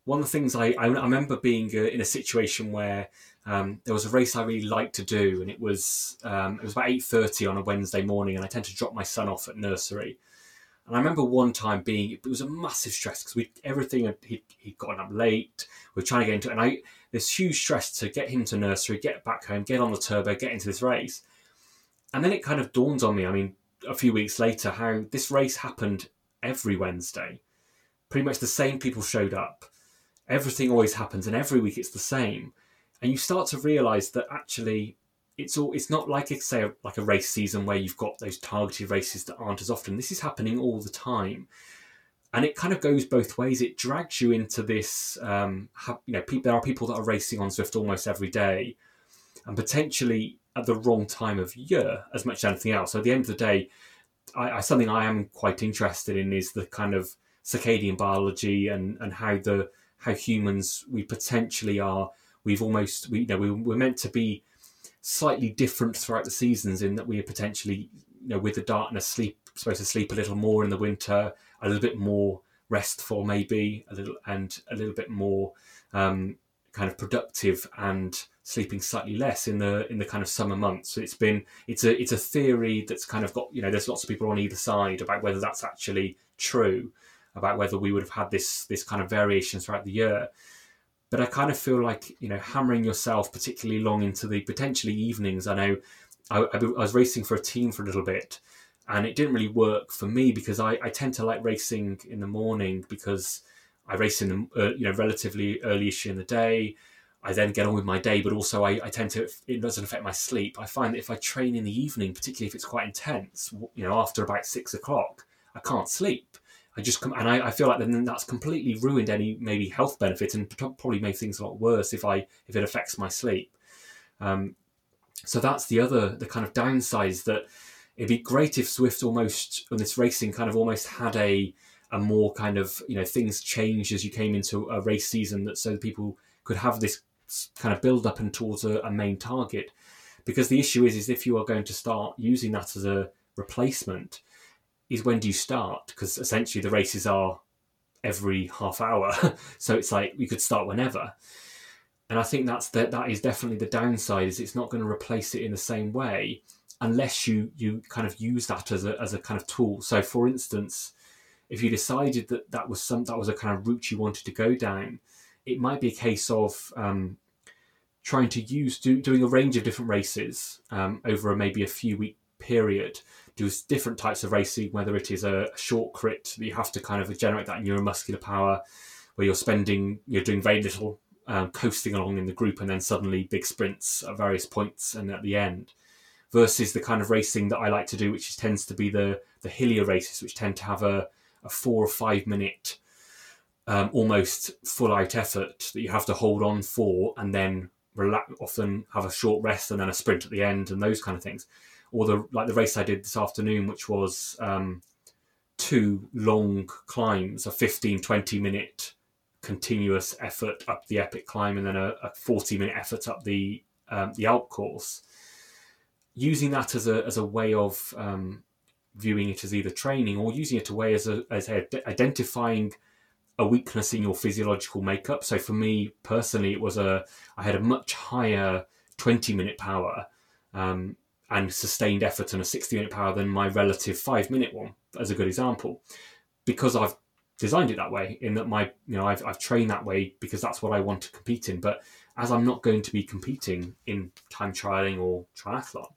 one of the things I, I, I remember being uh, in a situation where um, there was a race I really liked to do, and it was um, it was about eight thirty on a Wednesday morning, and I tend to drop my son off at nursery. And I remember one time being it was a massive stress because we everything he he'd gotten up late. We are trying to get into it, and I this huge stress to get him to nursery, get back home, get on the turbo, get into this race. And then it kind of dawns on me, I mean, a few weeks later, how this race happened every Wednesday. Pretty much the same people showed up. Everything always happens, and every week it's the same. And you start to realize that actually it's all it's not like say a, like a race season where you've got those targeted races that aren't as often. This is happening all the time and it kind of goes both ways. It drags you into this. Um, you know, there are people that are racing on Zwift almost every day, and potentially at the wrong time of year as much as anything else. So at the end of the day, I, I, something I am quite interested in is the kind of circadian biology and and how the how humans we potentially are. We've almost we you know we, we're meant to be slightly different throughout the seasons in that we are potentially you know with the darkness sleep supposed to sleep a little more in the winter a little bit more restful, maybe a little and a little bit more um, kind of productive and sleeping slightly less in the in the kind of summer months. So it's been it's a it's a theory that's kind of got you know there's lots of people on either side about whether that's actually true, about whether we would have had this this kind of variation throughout the year. But I kind of feel like you know hammering yourself particularly long into the potentially evenings. I know I, I was racing for a team for a little bit, and it didn't really work for me because I, I tend to like racing in the morning because I race in the uh, you know relatively early-ish in the day. I then get on with my day, but also I, I tend to it doesn't affect my sleep. I find that if I train in the evening, particularly if it's quite intense, you know, after about six o'clock, I can't sleep. I just come and I, I feel like then that's completely ruined any maybe health benefit and probably made things a lot worse if I if it affects my sleep. Um, so that's the other the kind of downsides that it'd be great if Zwift almost on this racing kind of almost had a a more kind of you know things change as you came into a race season that so people could have this kind of build up and towards a, a main target because the issue is is if you are going to start using that as a replacement is when do you start because essentially the races are every half hour so it's like we could start whenever and i think that's that that is definitely the downside is it's not going to replace it in the same way unless you you kind of use that as a as a kind of tool. So, for instance, if you decided that that was some that was a kind of route you wanted to go down, it might be a case of um, trying to use do, doing a range of different races um, over a, maybe a few week period. Do different types of racing, whether it is a, short crit that you have to kind of generate that neuromuscular power, where you're spending you're doing very little um, coasting along in the group, and then suddenly big sprints at various points and at the end versus the kind of racing that I like to do, which tends to be the the hillier races, which tend to have a, a four or five minute um, almost full out effort that you have to hold on for and then relax, often have a short rest and then a sprint at the end and those kind of things. Or the like the race I did this afternoon, which was um, two long climbs, a 15, 20 minute continuous effort up the epic climb and then a, a 40 minute effort up the um, the Alp course. Using that as a, as a way of um, viewing it as either training or using it away as a, as a, identifying a weakness in your physiological makeup. So for me personally, it was a I had a much higher 20 minute power um, and sustained effort and a 60 minute power than my relative five minute one, as a good example, because I've designed it that way. In that my you know I've I've trained that way because that's what I want to compete in. But as I'm not going to be competing in time trialing or triathlon,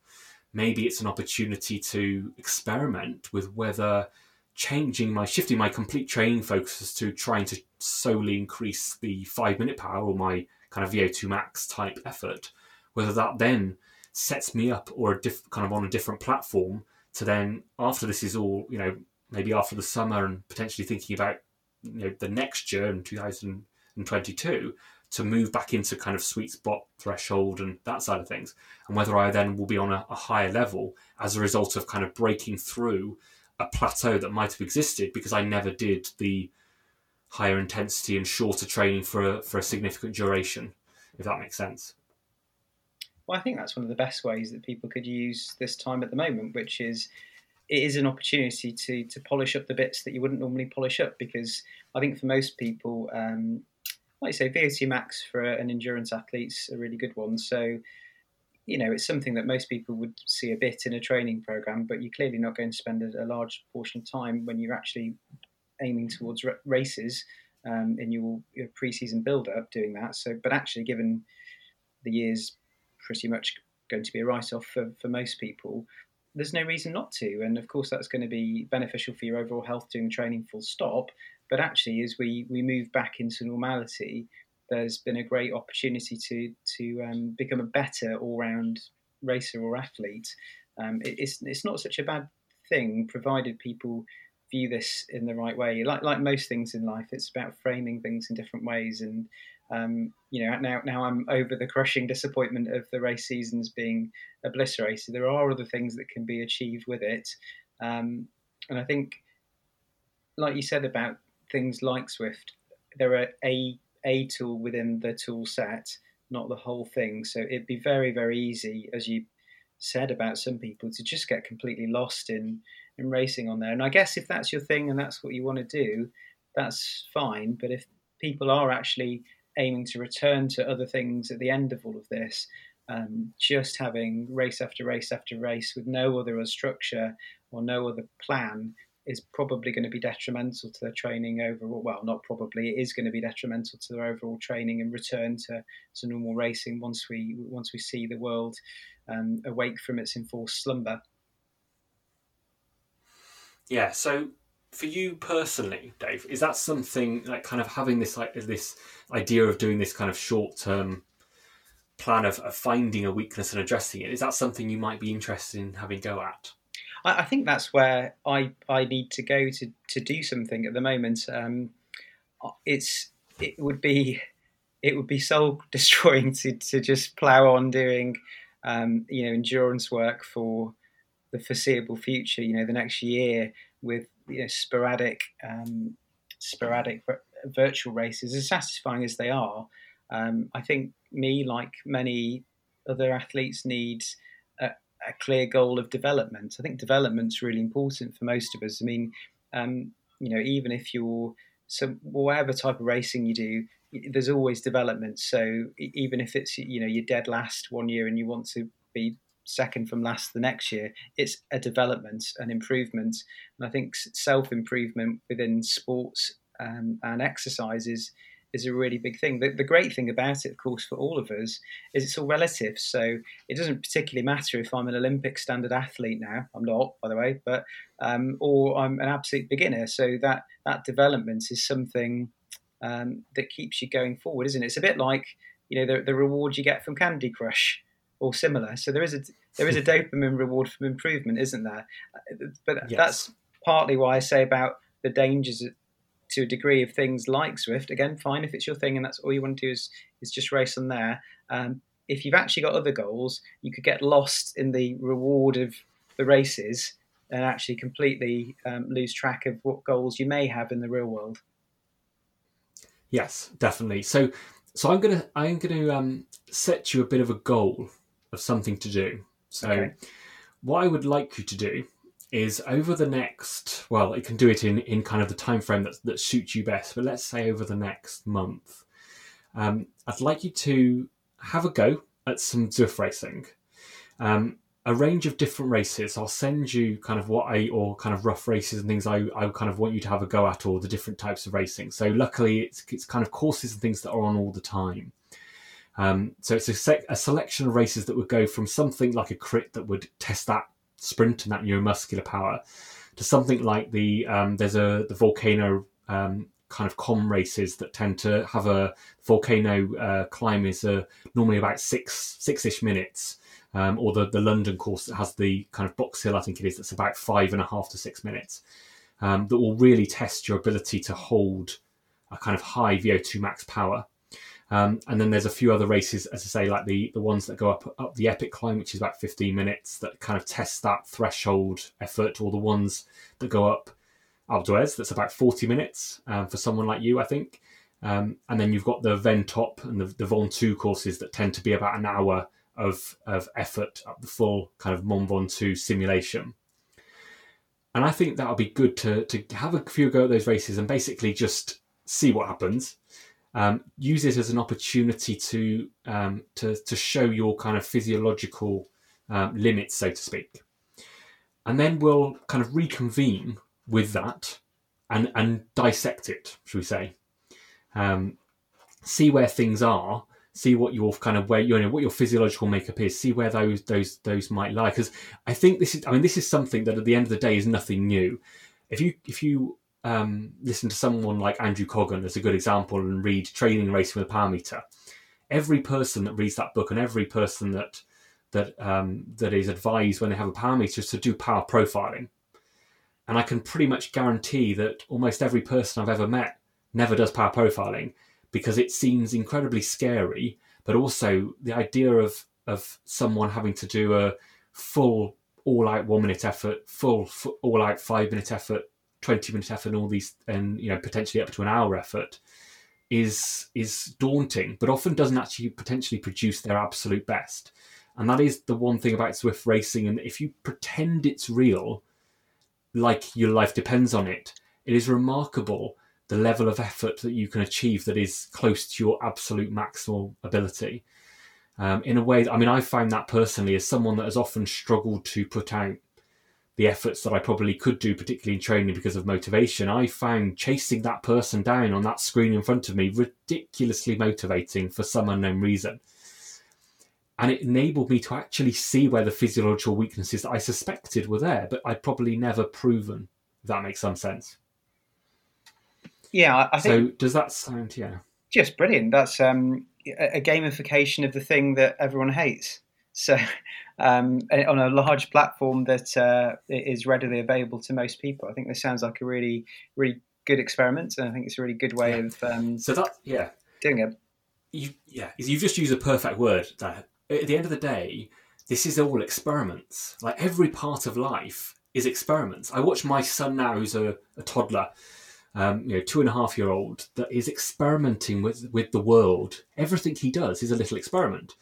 maybe it's an opportunity to experiment with whether changing my shifting my complete training focus to trying to solely increase the five minute power or my kind of VO2 max type effort, whether that then sets me up or a diff, kind of on a different platform to then after this is all you know maybe after the summer and potentially thinking about you know the next year in 2022 to move back into kind of sweet spot threshold and that side of things and whether i then will be on a, a higher level as a result of kind of breaking through a plateau that might have existed because I never did the higher intensity and shorter training for a, for a significant duration, if that makes sense. Well, I think that's one of the best ways that people could use this time at the moment, which is it is an opportunity to to polish up the bits that you wouldn't normally polish up because I think for most people, um, like I say, VO2 max for an endurance athlete's a really good one. So you know, it's something that most people would see a bit in a training program, but you're clearly not going to spend a, a large portion of time when you're actually aiming towards r- races um, in your, your pre-season build-up doing that. So, but actually, given the year's pretty much going to be a write-off for, for most people, there's no reason not to. And of course, that's going to be beneficial for your overall health doing training full stop. But actually, as we, we move back into normality, there's been a great opportunity to to um, become a better all round racer or athlete. Um, it, it's it's not such a bad thing, provided people view this in the right way. Like like most things in life, it's about framing things in different ways. And um, you know, now now I'm over the crushing disappointment of the race seasons being obliterated. There are other things that can be achieved with it, um, and I think, like you said about things like Zwift, there are a a tool within the tool set, not the whole thing. So it'd be very, very easy, as you said about some people, to just get completely lost in in racing on there. And I guess if that's your thing and that's what you want to do, that's fine. But if people are actually aiming to return to other things at the end of all of this, um, just having race after race after race with no other structure or no other plan is probably going to be detrimental to their training overall. Well, not probably, it is going to be detrimental to their overall training and return to, to normal racing once we once we see the world um, awake from its enforced slumber. Yeah. So, for you personally, Dave, is that something like kind of having this like this idea of doing this kind of short term plan of, of finding a weakness and addressing it? Is that something you might be interested in having go at? I, I, think that's where I I need to go to to do something at the moment. Um, it's it would be it would be soul destroying to to just plow on doing um, you know endurance work for the foreseeable future. You know, the next year with you know, sporadic um, sporadic virtual races, as satisfying as they are. Um, I think me, like many other athletes, needs a clear goal of development. I think development's really important for most of us. I mean, um, you know, even if you're so whatever type of racing you do, there's always development. So even if it's you know you're dead last one year and you want to be second from last the next year, it's a development, an improvement. And I think self improvement within sports um, and exercise is is a really big thing. The, the, great thing about it, of course, for all of us, is it's all relative. So it doesn't particularly matter if I'm an Olympic standard athlete now. I'm not, by the way, but um, or I'm an absolute beginner. So that that development is something um, that keeps you going forward, isn't it? It's a bit like you know the, the reward you get from Candy Crush or similar. So there is a there is a dopamine reward from improvement, isn't there? But Yes. that's partly why I say about the dangers to a degree of things like Zwift. Again, fine if it's your thing and that's all you want to do is is just race on there. Um, if you've actually got other goals, you could get lost in the reward of the races and actually completely um, lose track of what goals you may have in the real world. Yes, definitely. So, so I'm gonna I'm gonna um, set you a bit of a goal of something to do. So, Okay. what I would like you to do is over the next well, it can do it in in kind of the time frame that that suits you best. But let's say over the next month, um, I'd like you to have a go at some Zwift racing. Um, a range of different races. I'll send you kind of what I or kind of rough races and things I, I kind of want you to have a go at, or the different types of racing. So luckily, it's it's kind of courses and things that are on all the time. Um, so it's a, sec- a selection of races that would go from something like a crit that would test that sprint and that neuromuscular power to something like the um, there's a the volcano um, kind of com races that tend to have a volcano uh, climb is uh, normally about six six ish minutes um, or the, the London course that has the kind of box hill, I think it is, that's about five and a half to six minutes. Um, that will really test your ability to hold a kind of high VO2 max power. Um, and then there's a few other races, as I say, like the, the ones that go up up the epic climb, which is about 15 minutes, that kind of test that threshold effort, or the ones that go up Alpe d'Huez, that's about 40 minutes um, for someone like you, I think. Um, and then you've got the Ven-Top and the, the Von 2 courses that tend to be about an hour of of effort up the full kind of Mont Ventoux simulation. And I think that'll be good to to have a few go at those races and basically just see what happens. Um, use it as an opportunity to um, to to show your kind of physiological um, limits, so to speak. And then we'll kind of reconvene with that and and dissect it, should we say? Um, see where things are see what your kind of where you know what your physiological makeup is see where those those those might lie because i think this is i mean this is something that at the end of the day is nothing new if you if you um, listen to someone like andrew coggan as a good example and read training racing with a power meter. Every person that reads that book and every person that that um, that is advised when they have a power meter is to do power profiling. And i can pretty much guarantee that almost every person i've ever met never does power profiling because it seems incredibly scary, but also the idea of of someone having to do a full all out one minute effort, full, full all out five minute effort, twenty minute effort, and all these, and you know potentially up to an hour effort, is is daunting, but often doesn't actually potentially produce their absolute best. And that is the one thing about Zwift racing. And if you pretend it's real, like your life depends on it, it is remarkable the level of effort that you can achieve that is close to your absolute maximal ability. Um, in a way, that, I mean, I found that personally as someone that has often struggled to put out the efforts that I probably could do, particularly in training because of motivation. I found chasing that person down on that screen in front of me ridiculously motivating for some unknown reason. And it enabled me to actually see where the physiological weaknesses that I suspected were there, but I'd probably never proven, if that makes some sense. Yeah, I, think So does that sound yeah? just brilliant. That's um, a gamification of the thing that everyone hates. So, um, on a large platform that uh, is readily available to most people, I think this sounds like a really, really good experiment, and I think it's a really good way Yeah. of um, So that yeah, doing it. you yeah, you've just used a perfect word there. At the end of the day, this is all experiments. Like every part of life is experiments. I watch my son now, who's a, a toddler, um, you know, two and a half year old, that is experimenting with with the world. Everything he does is a little experiment.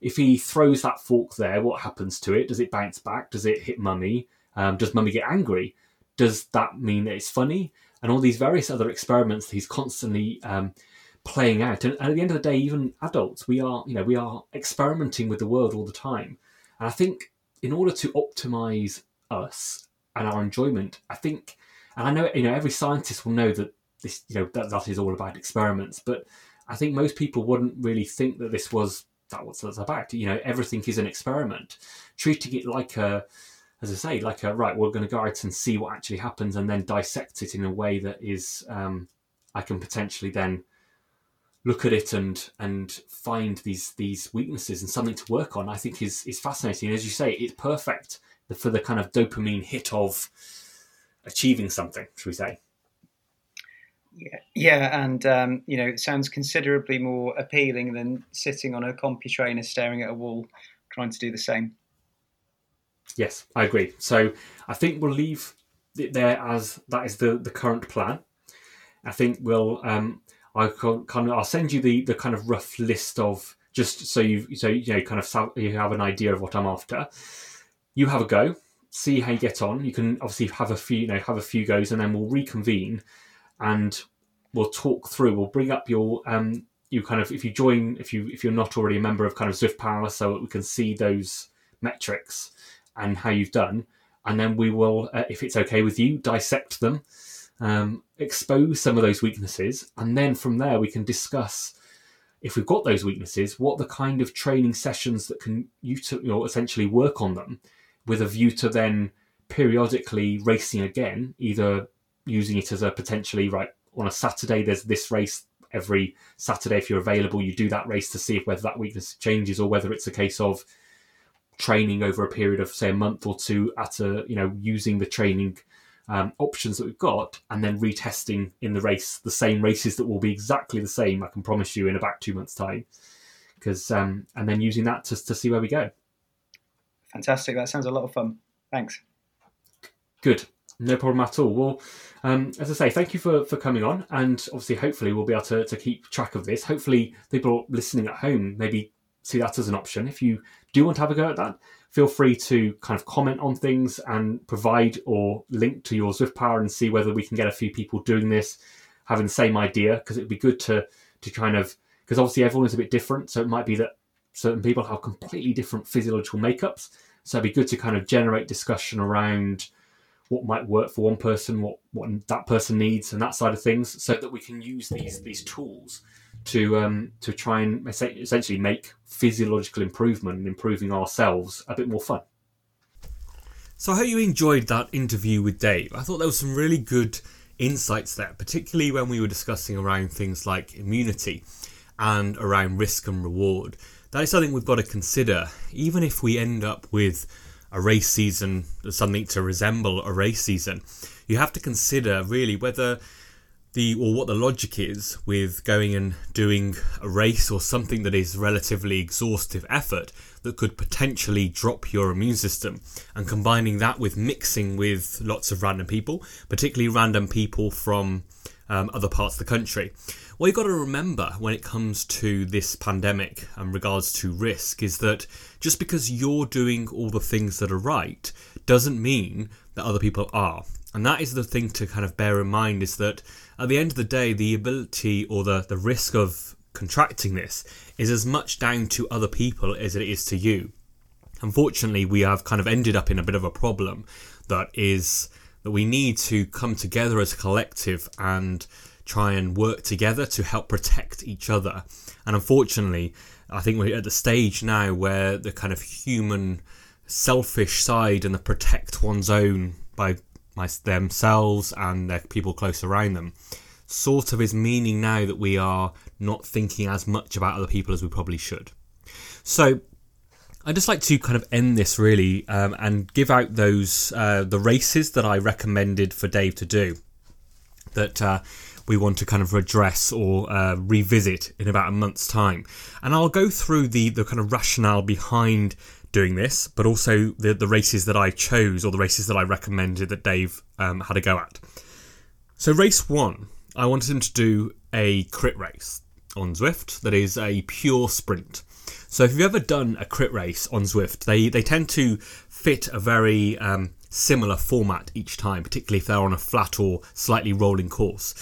If he throws that fork there, what happens to it? Does it bounce back? Does it hit mummy? Um, does mummy get angry? Does that mean that it's funny? And all these various other experiments that he's constantly um, playing out. And, and at the end of the day, even adults, we are, you know, we are experimenting with the world all the time. And I think in order to optimize us and our enjoyment, I think, and I know, you know, every scientist will know that this, you know, that, that is all about experiments. But I think most people wouldn't really think that this was that it's about. You know, everything is an experiment. Treating it like a, as I say, like a right, we're going to go out and see what actually happens, and then dissect it in a way that is, um, I can potentially then look at it and and find these these weaknesses and something to work on, I think is is fascinating. As you say, it's perfect for the kind of dopamine hit of achieving something. Should we say? Yeah, yeah, and um, you know, it sounds considerably more appealing than sitting on a CompuTrainer staring at a wall, trying to do the same. Yes, I agree. So I think we'll leave it there as that is the the current plan. I think we'll um, I kind of I'll send you the the kind of rough list of just so you so you know kind of you have an idea of what I'm after. You have a go, see how you get on. You can obviously have a few you know have a few goes, and then we'll reconvene and we'll talk through. We'll bring up your um you kind of if you join if you if you're not already a member of kind of Zwift Power, so we can see those metrics and how you've done, and then we will, uh, if it's okay with you, dissect them um, expose some of those weaknesses, and then from there we can discuss if we've got those weaknesses, what the kind of training sessions that can you, to, you know, essentially work on them, with a view to then periodically racing again, either using it as a potentially right on a Saturday. There's this race every Saturday if you're available. You do that race to see if whether that weakness changes or whether it's a case of training over a period of say a month or two at a you know using the training um, options that we've got and then retesting in the race the same races that will be exactly the same. I can promise you in about two months' time, because um, and then using that to to see where we go. Fantastic! That sounds a lot of fun. Thanks. Good. No problem at all. Well, um, as I say, thank you for, for coming on, and obviously, hopefully, we'll be able to, to keep track of this. Hopefully, people listening at home maybe see that as an option. If you do want to have a go at that, feel free to kind of comment on things and provide or link to your Zwift Power and see whether we can get a few people doing this, having the same idea, because it'd be good to to kind of because obviously everyone is a bit different, so it might be that certain people have completely different physiological makeups. So it'd be good to kind of generate discussion around what might work for one person, what what that person needs, and that side of things, so that we can use these these tools to um, to try and essentially make physiological improvement and improving ourselves a bit more fun. So I hope you enjoyed that interview with Dave. I thought there was some really good insights there, particularly when we were discussing around things like immunity and around risk and reward. That is something we've got to consider, even if we end up with a race season, something to resemble a race season. You have to consider really whether the or what the logic is with going and doing a race or something that is relatively exhaustive effort that could potentially drop your immune system and combining that with mixing with lots of random people particularly random people from um, other parts of the country what you've got to remember when it comes to this pandemic and regards to risk is that just because you're doing all the things that are right doesn't mean that other people are and that is the thing to kind of bear in mind is that at the end of the day, the ability or the, the risk of contracting this is as much down to other people as it is to you. Unfortunately, we have kind of ended up in a bit of a problem that is we need to come together as a collective and try and work together to help protect each other. And unfortunately, I think we're at the stage now where the kind of human selfish side and the protect one's own by themselves and their people close around them sort of is meaning now that we are not thinking as much about other people as we probably should. So I'd just like to kind of end this really um, and give out those uh, the races that I recommended for Dave to do that uh, we want to kind of address or uh, revisit in about a month's time, and I'll go through the the kind of rationale behind doing this, but also the the races that I chose or the races that I recommended that Dave um, had a go at. So race one, I wanted him to do a crit race on Zwift that is a pure sprint. So if you've ever done a crit race on Zwift, they they tend to fit a very um, similar format each time, particularly if they're on a flat or slightly rolling course.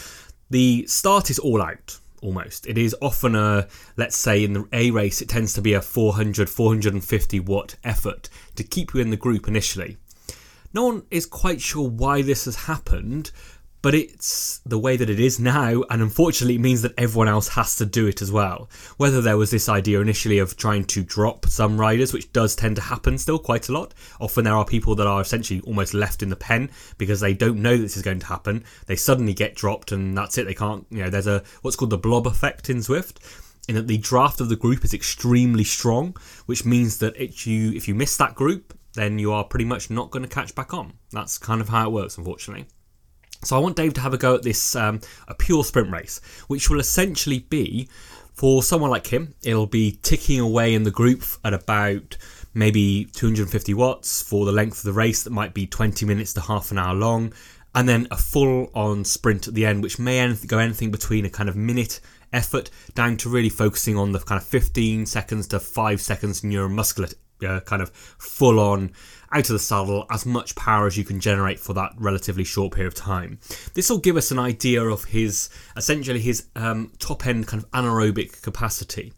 The start is all out almost. It is often a, let's say in the A race, it tends to be a 400, 450 watt effort to keep you in the group initially. No one is quite sure why this has happened, but it's the way that it is now, and unfortunately, it means that everyone else has to do it as well. Whether there was this idea initially of trying to drop some riders, which does tend to happen still quite a lot. Often there are people that are essentially almost left in the pen because they don't know this is going to happen. They suddenly get dropped, and that's it. They can't, you know, there's a what's called the blob effect in Zwift in that the draft of the group is extremely strong, which means that if you if you miss that group, then you are pretty much not going to catch back on. That's kind of how it works, unfortunately. So I want Dave to have a go at this um, a pure sprint race, which will essentially be for someone like him. It'll be ticking away in the group at about maybe 250 watts for the length of the race. That might be 20 minutes to half an hour long, and then a full-on sprint at the end, which may go anything between a kind of minute effort down to really focusing on the kind of 15 seconds to 5 seconds neuromuscular uh, kind of full on out of the saddle as much power as you can generate for that relatively short period of time. This will give us an idea of his essentially his um, top end kind of anaerobic capacity.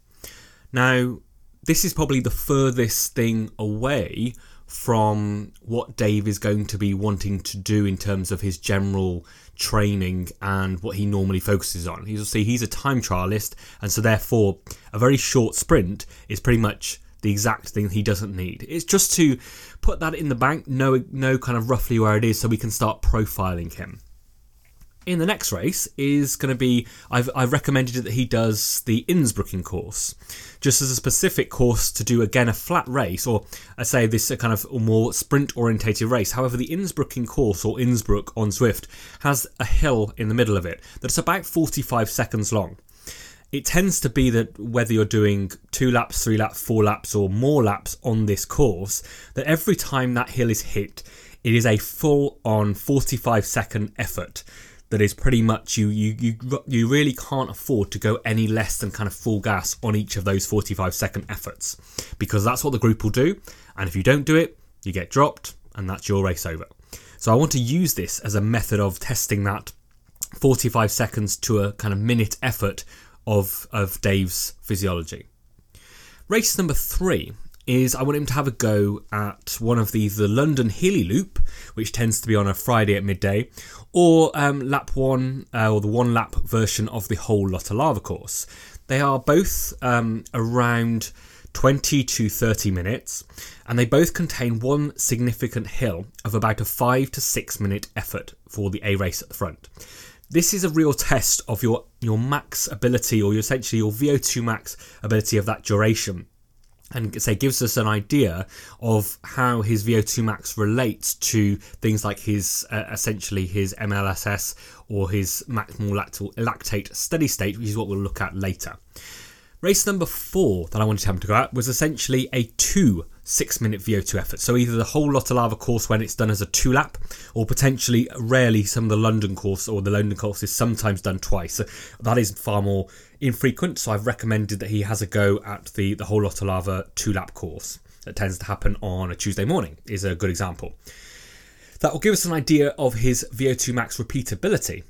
Now, this is probably the furthest thing away from what Dave is going to be wanting to do in terms of his general training and what he normally focuses on. You'll see he's a time trialist, and so therefore a very short sprint is pretty much the exact thing he doesn't need. It's just to put that in the bank, know know kind of roughly where it is, so we can start profiling him. In the next race is going to be I've I've recommended that he does the Innsbruckring course, just as a specific course to do again a flat race, or I say this a kind of more sprint orientated race. However, the Innsbruckring course or Innsbruck on Zwift, has a hill in the middle of it that's about 45 seconds long it tends to be that whether you're doing two laps, three laps, four laps, or more laps on this course, that every time that hill is hit, it is a full on 45 second effort that is pretty much you you you you really can't afford to go any less than kind of full gas on each of those 45 second efforts because that's what the group will do. And if you don't do it you get dropped and that's your race over. So i want to use this as a method of testing that 45 seconds to a kind of minute effort of of Dave's physiology. Race number three is I want him to have a go at one of these, the London Hilly Loop, which tends to be on a Friday at midday, or um, lap one, uh, or the one lap version of the Whole Lotta Lava course. They are both um, around 20 to 30 minutes, and they both contain one significant hill of about a 5 to 6 minute effort for the A race at the front this is a real test of your your max ability or your, essentially your VO2 max ability of that duration and say gives us an idea of how his VO2 max relates to things like his uh, essentially his MLSS or his maximal lactate steady state, which is what we'll look at later. Race number four that I wanted him to go at was essentially a two six minute VO2 effort. So either the Whole Lotta Lava course when it's done as a two lap, or potentially rarely some of the London course or the London course is sometimes done twice. So that is far more infrequent. So I've recommended that he has a go at the, the Whole Lotta Lava two lap course that tends to happen on a Tuesday morning, is a good example. That will give us an idea of his VO2 max repeatability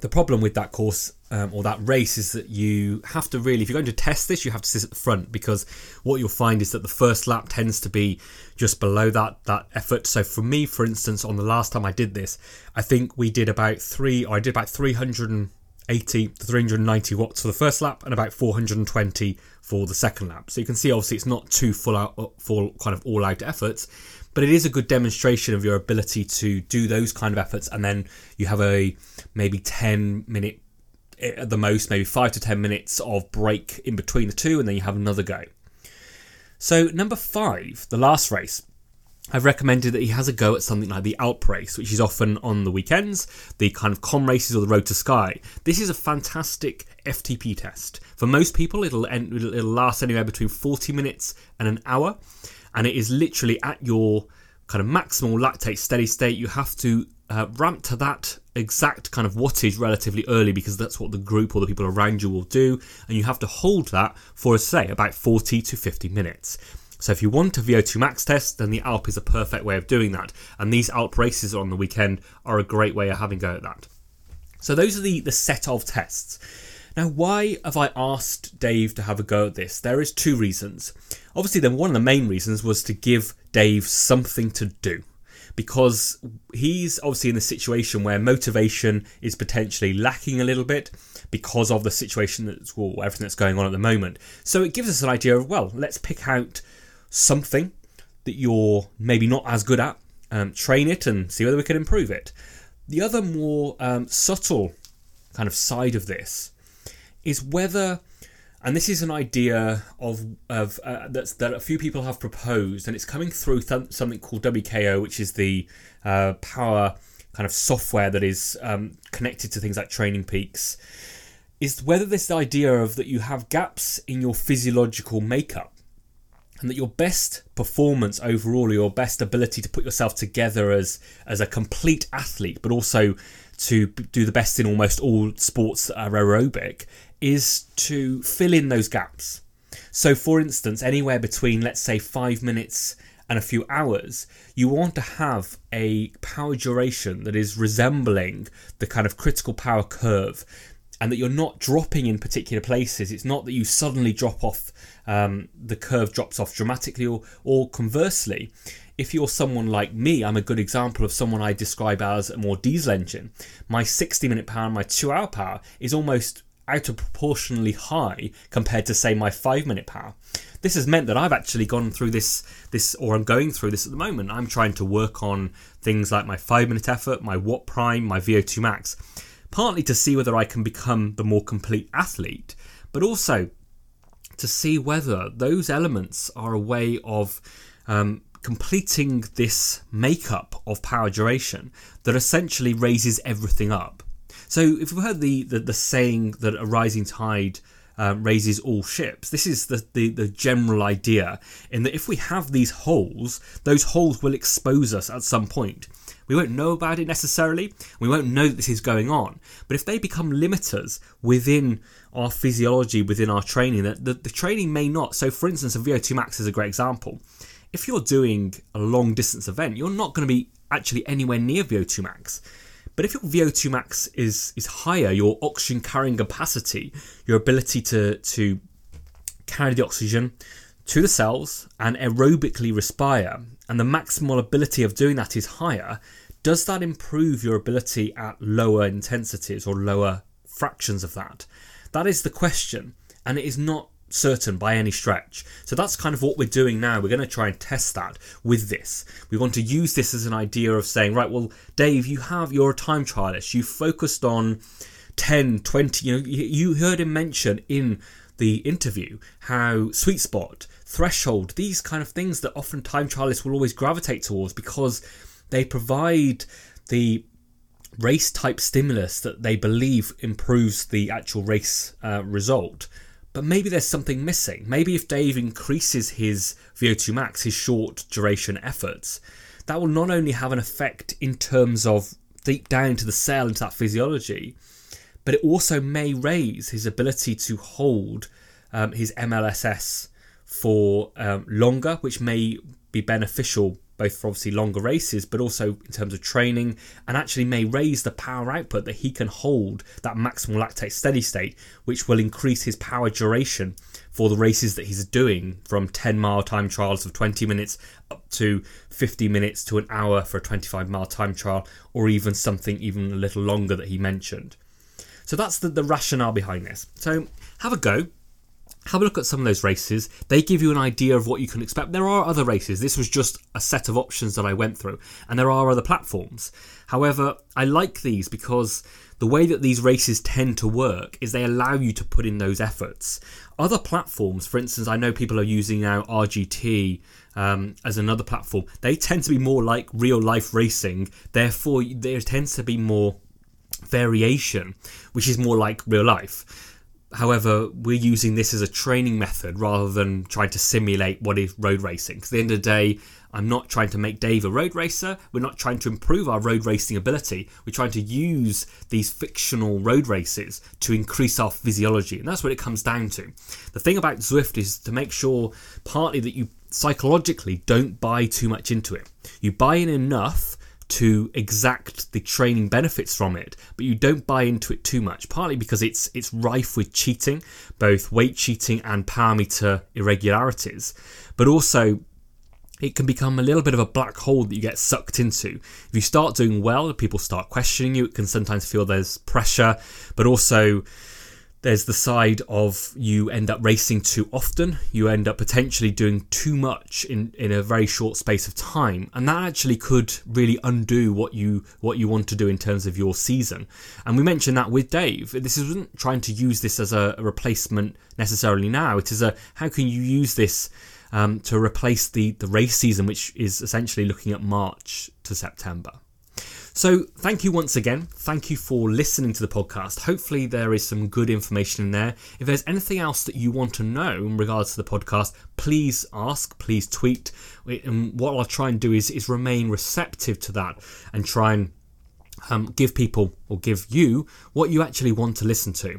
the problem with that course um, or that race is that you have to really, if you're going to test this, you have to sit at the front because what you'll find is that the first lap tends to be just below that that effort. So for me, for instance, on the last time I did this, I think we did about three, or I did about 380 to 390 watts for the first lap and about 420 for the second lap. So you can see obviously it's not too full out, full kind of all out efforts but it is a good demonstration of your ability to do those kind of efforts and then you have a maybe 10 minute eh, at the most maybe 5 to 10 minutes of break in between the two and then you have another go so number 5 the last race I've recommended that he has a go at something like the Alp race, which is often on the weekends, the kind of com races or the Road to Sky. This is a fantastic FTP test. For most people, it'll, end, it'll last anywhere between 40 minutes and an hour and it is literally at your kind of maximal lactate steady state. You have to uh, ramp to that exact kind of wattage relatively early because that's what the group or the people around you will do, and you have to hold that for, say, about 40 to 50 minutes. So if you want a VO2 max test, then the Alp is a perfect way of doing that. And these Alp races on the weekend are a great way of having a go at that. So those are the, the set of tests. Now, why have I asked Dave to have a go at this? There is two reasons. Obviously, then one of the main reasons was to give Dave something to do because he's obviously in a situation where motivation is potentially lacking a little bit because of the situation that's well, everything that's going on at the moment. So it gives us an idea of well, let's pick out something that you're maybe not as good at, um, train it, and see whether we can improve it. The other more um, subtle kind of side of this is whether and this is an idea of of uh, that a few people have proposed, and it's coming through th- something called WKO, which is the uh, power kind of software that is um, connected to things like Training Peaks. Is whether this idea of that you have gaps in your physiological makeup, and that your best performance overall, or your best ability to put yourself together as as a complete athlete, but also to do the best in almost all sports that are aerobic, is to fill in those gaps. So, for instance, anywhere between, let's say, five minutes and a few hours, you want to have a power duration that is resembling the kind of critical power curve and that you're not dropping in particular places. It's not that you suddenly drop off, um, the curve drops off dramatically, or, or conversely, if you're someone like me, I'm a good example of someone I describe as a more diesel engine. My 60 minute power, my two hour power is almost out of proportionally high compared to say my five minute power. This has meant that I've actually gone through this this or I'm going through this at the moment. I'm trying to work on things like my five minute effort, my watt prime, my VO2 max, partly to see whether I can become the more complete athlete, but also to see whether those elements are a way of um, completing this makeup of power duration that essentially raises everything up. So if you've heard the, the, the saying that a rising tide um, raises all ships, this is the, the, the general idea in that if we have these holes, those holes will expose us at some point. We won't know about it necessarily. We won't know that this is going on. But if they become limiters within our physiology, within our training, that the, the training may not. So, for instance, a VO2 max is a great example. If you're doing a long distance event, you're not going to be actually anywhere near VO2 max. But if your VO2 max is is higher, your oxygen carrying capacity, your ability to to carry the oxygen to the cells and aerobically respire, and the maximal ability of doing that is higher, does that improve your ability at lower intensities or lower fractions of that? That is the question, and it is not certain by any stretch. So that's kind of what we're doing now. We're going to try and test that with this. We want to use this as an idea of saying, right, well, Dave, you have, you're a time trialist. You focused on 10, 20, you know, you heard him mention in the interview how sweet spot, threshold, these kind of things that often time trialists will always gravitate towards because they provide the race type stimulus that they believe improves the actual race uh, result but maybe there's something missing. Maybe if Dave increases his VO2 max, his short duration efforts, that will not only have an effect in terms of deep down into the cell, into that physiology, but it also may raise his ability to hold um, his MLSS for um, longer, which may be beneficial both for obviously longer races, but also in terms of training, and actually may raise the power output that he can hold that maximal lactate steady state, which will increase his power duration for the races that he's doing from 10 mile time trials of 20 minutes up to 50 minutes to an hour for a 25 mile time trial, or even something even a little longer that he mentioned. So that's the, the rationale behind this. So have a go have a look at some of those races. They give you an idea of what you can expect. There are other races. This was just a set of options that I went through, and there are other platforms. However, I like these because the way that these races tend to work is they allow you to put in those efforts. Other platforms, for instance, I know people are using now RGT um, as another platform. They tend to be more like real life racing. Therefore, there tends to be more variation, which is more like real life. However, we're using this as a training method rather than trying to simulate what is road racing. Because at the end of the day, I'm not trying to make Dave a road racer. We're not trying to improve our road racing ability. We're trying to use these fictional road races to increase our physiology. And that's what it comes down to. The thing about Zwift is to make sure partly that you psychologically don't buy too much into it. You buy in enough to exact the training benefits from it, but you don't buy into it too much. Partly because it's it's rife with cheating, both weight cheating and power meter irregularities, but also it can become a little bit of a black hole that you get sucked into. If you start doing well, people start questioning you. It can sometimes feel there's pressure, but also there's the side of you end up racing too often. You end up potentially doing too much in, in a very short space of time, and that actually could really undo what you what you want to do in terms of your season. And we mentioned that with Dave. This isn't trying to use this as a, replacement necessarily now. It is a how can you use this um, to replace the the race season, which is essentially looking at March to September. So, thank you once again. Thank you for listening to the podcast. Hopefully, there is some good information in there. If there's anything else that you want to know in regards to the podcast, please ask, please tweet. And what I'll try and do is, is remain receptive to that and try and um, give people or give you what you actually want to listen to.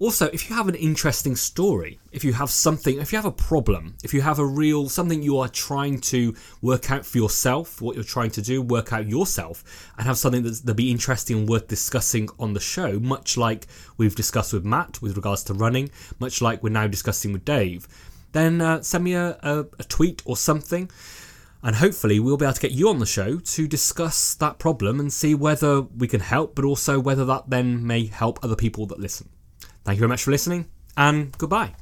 Also, if you have an interesting story, if you have something, if you have a problem, if you have a real something you are trying to work out for yourself, what you're trying to do, work out yourself, and have something that's, that'll be interesting and worth discussing on the show, much like we've discussed with Matt with regards to running, much like we're now discussing with Dave, then uh, send me a, a, a tweet or something and hopefully we'll be able to get you on the show to discuss that problem and see whether we can help, but also whether that then may help other people that listen. Thank you very much for listening, and goodbye.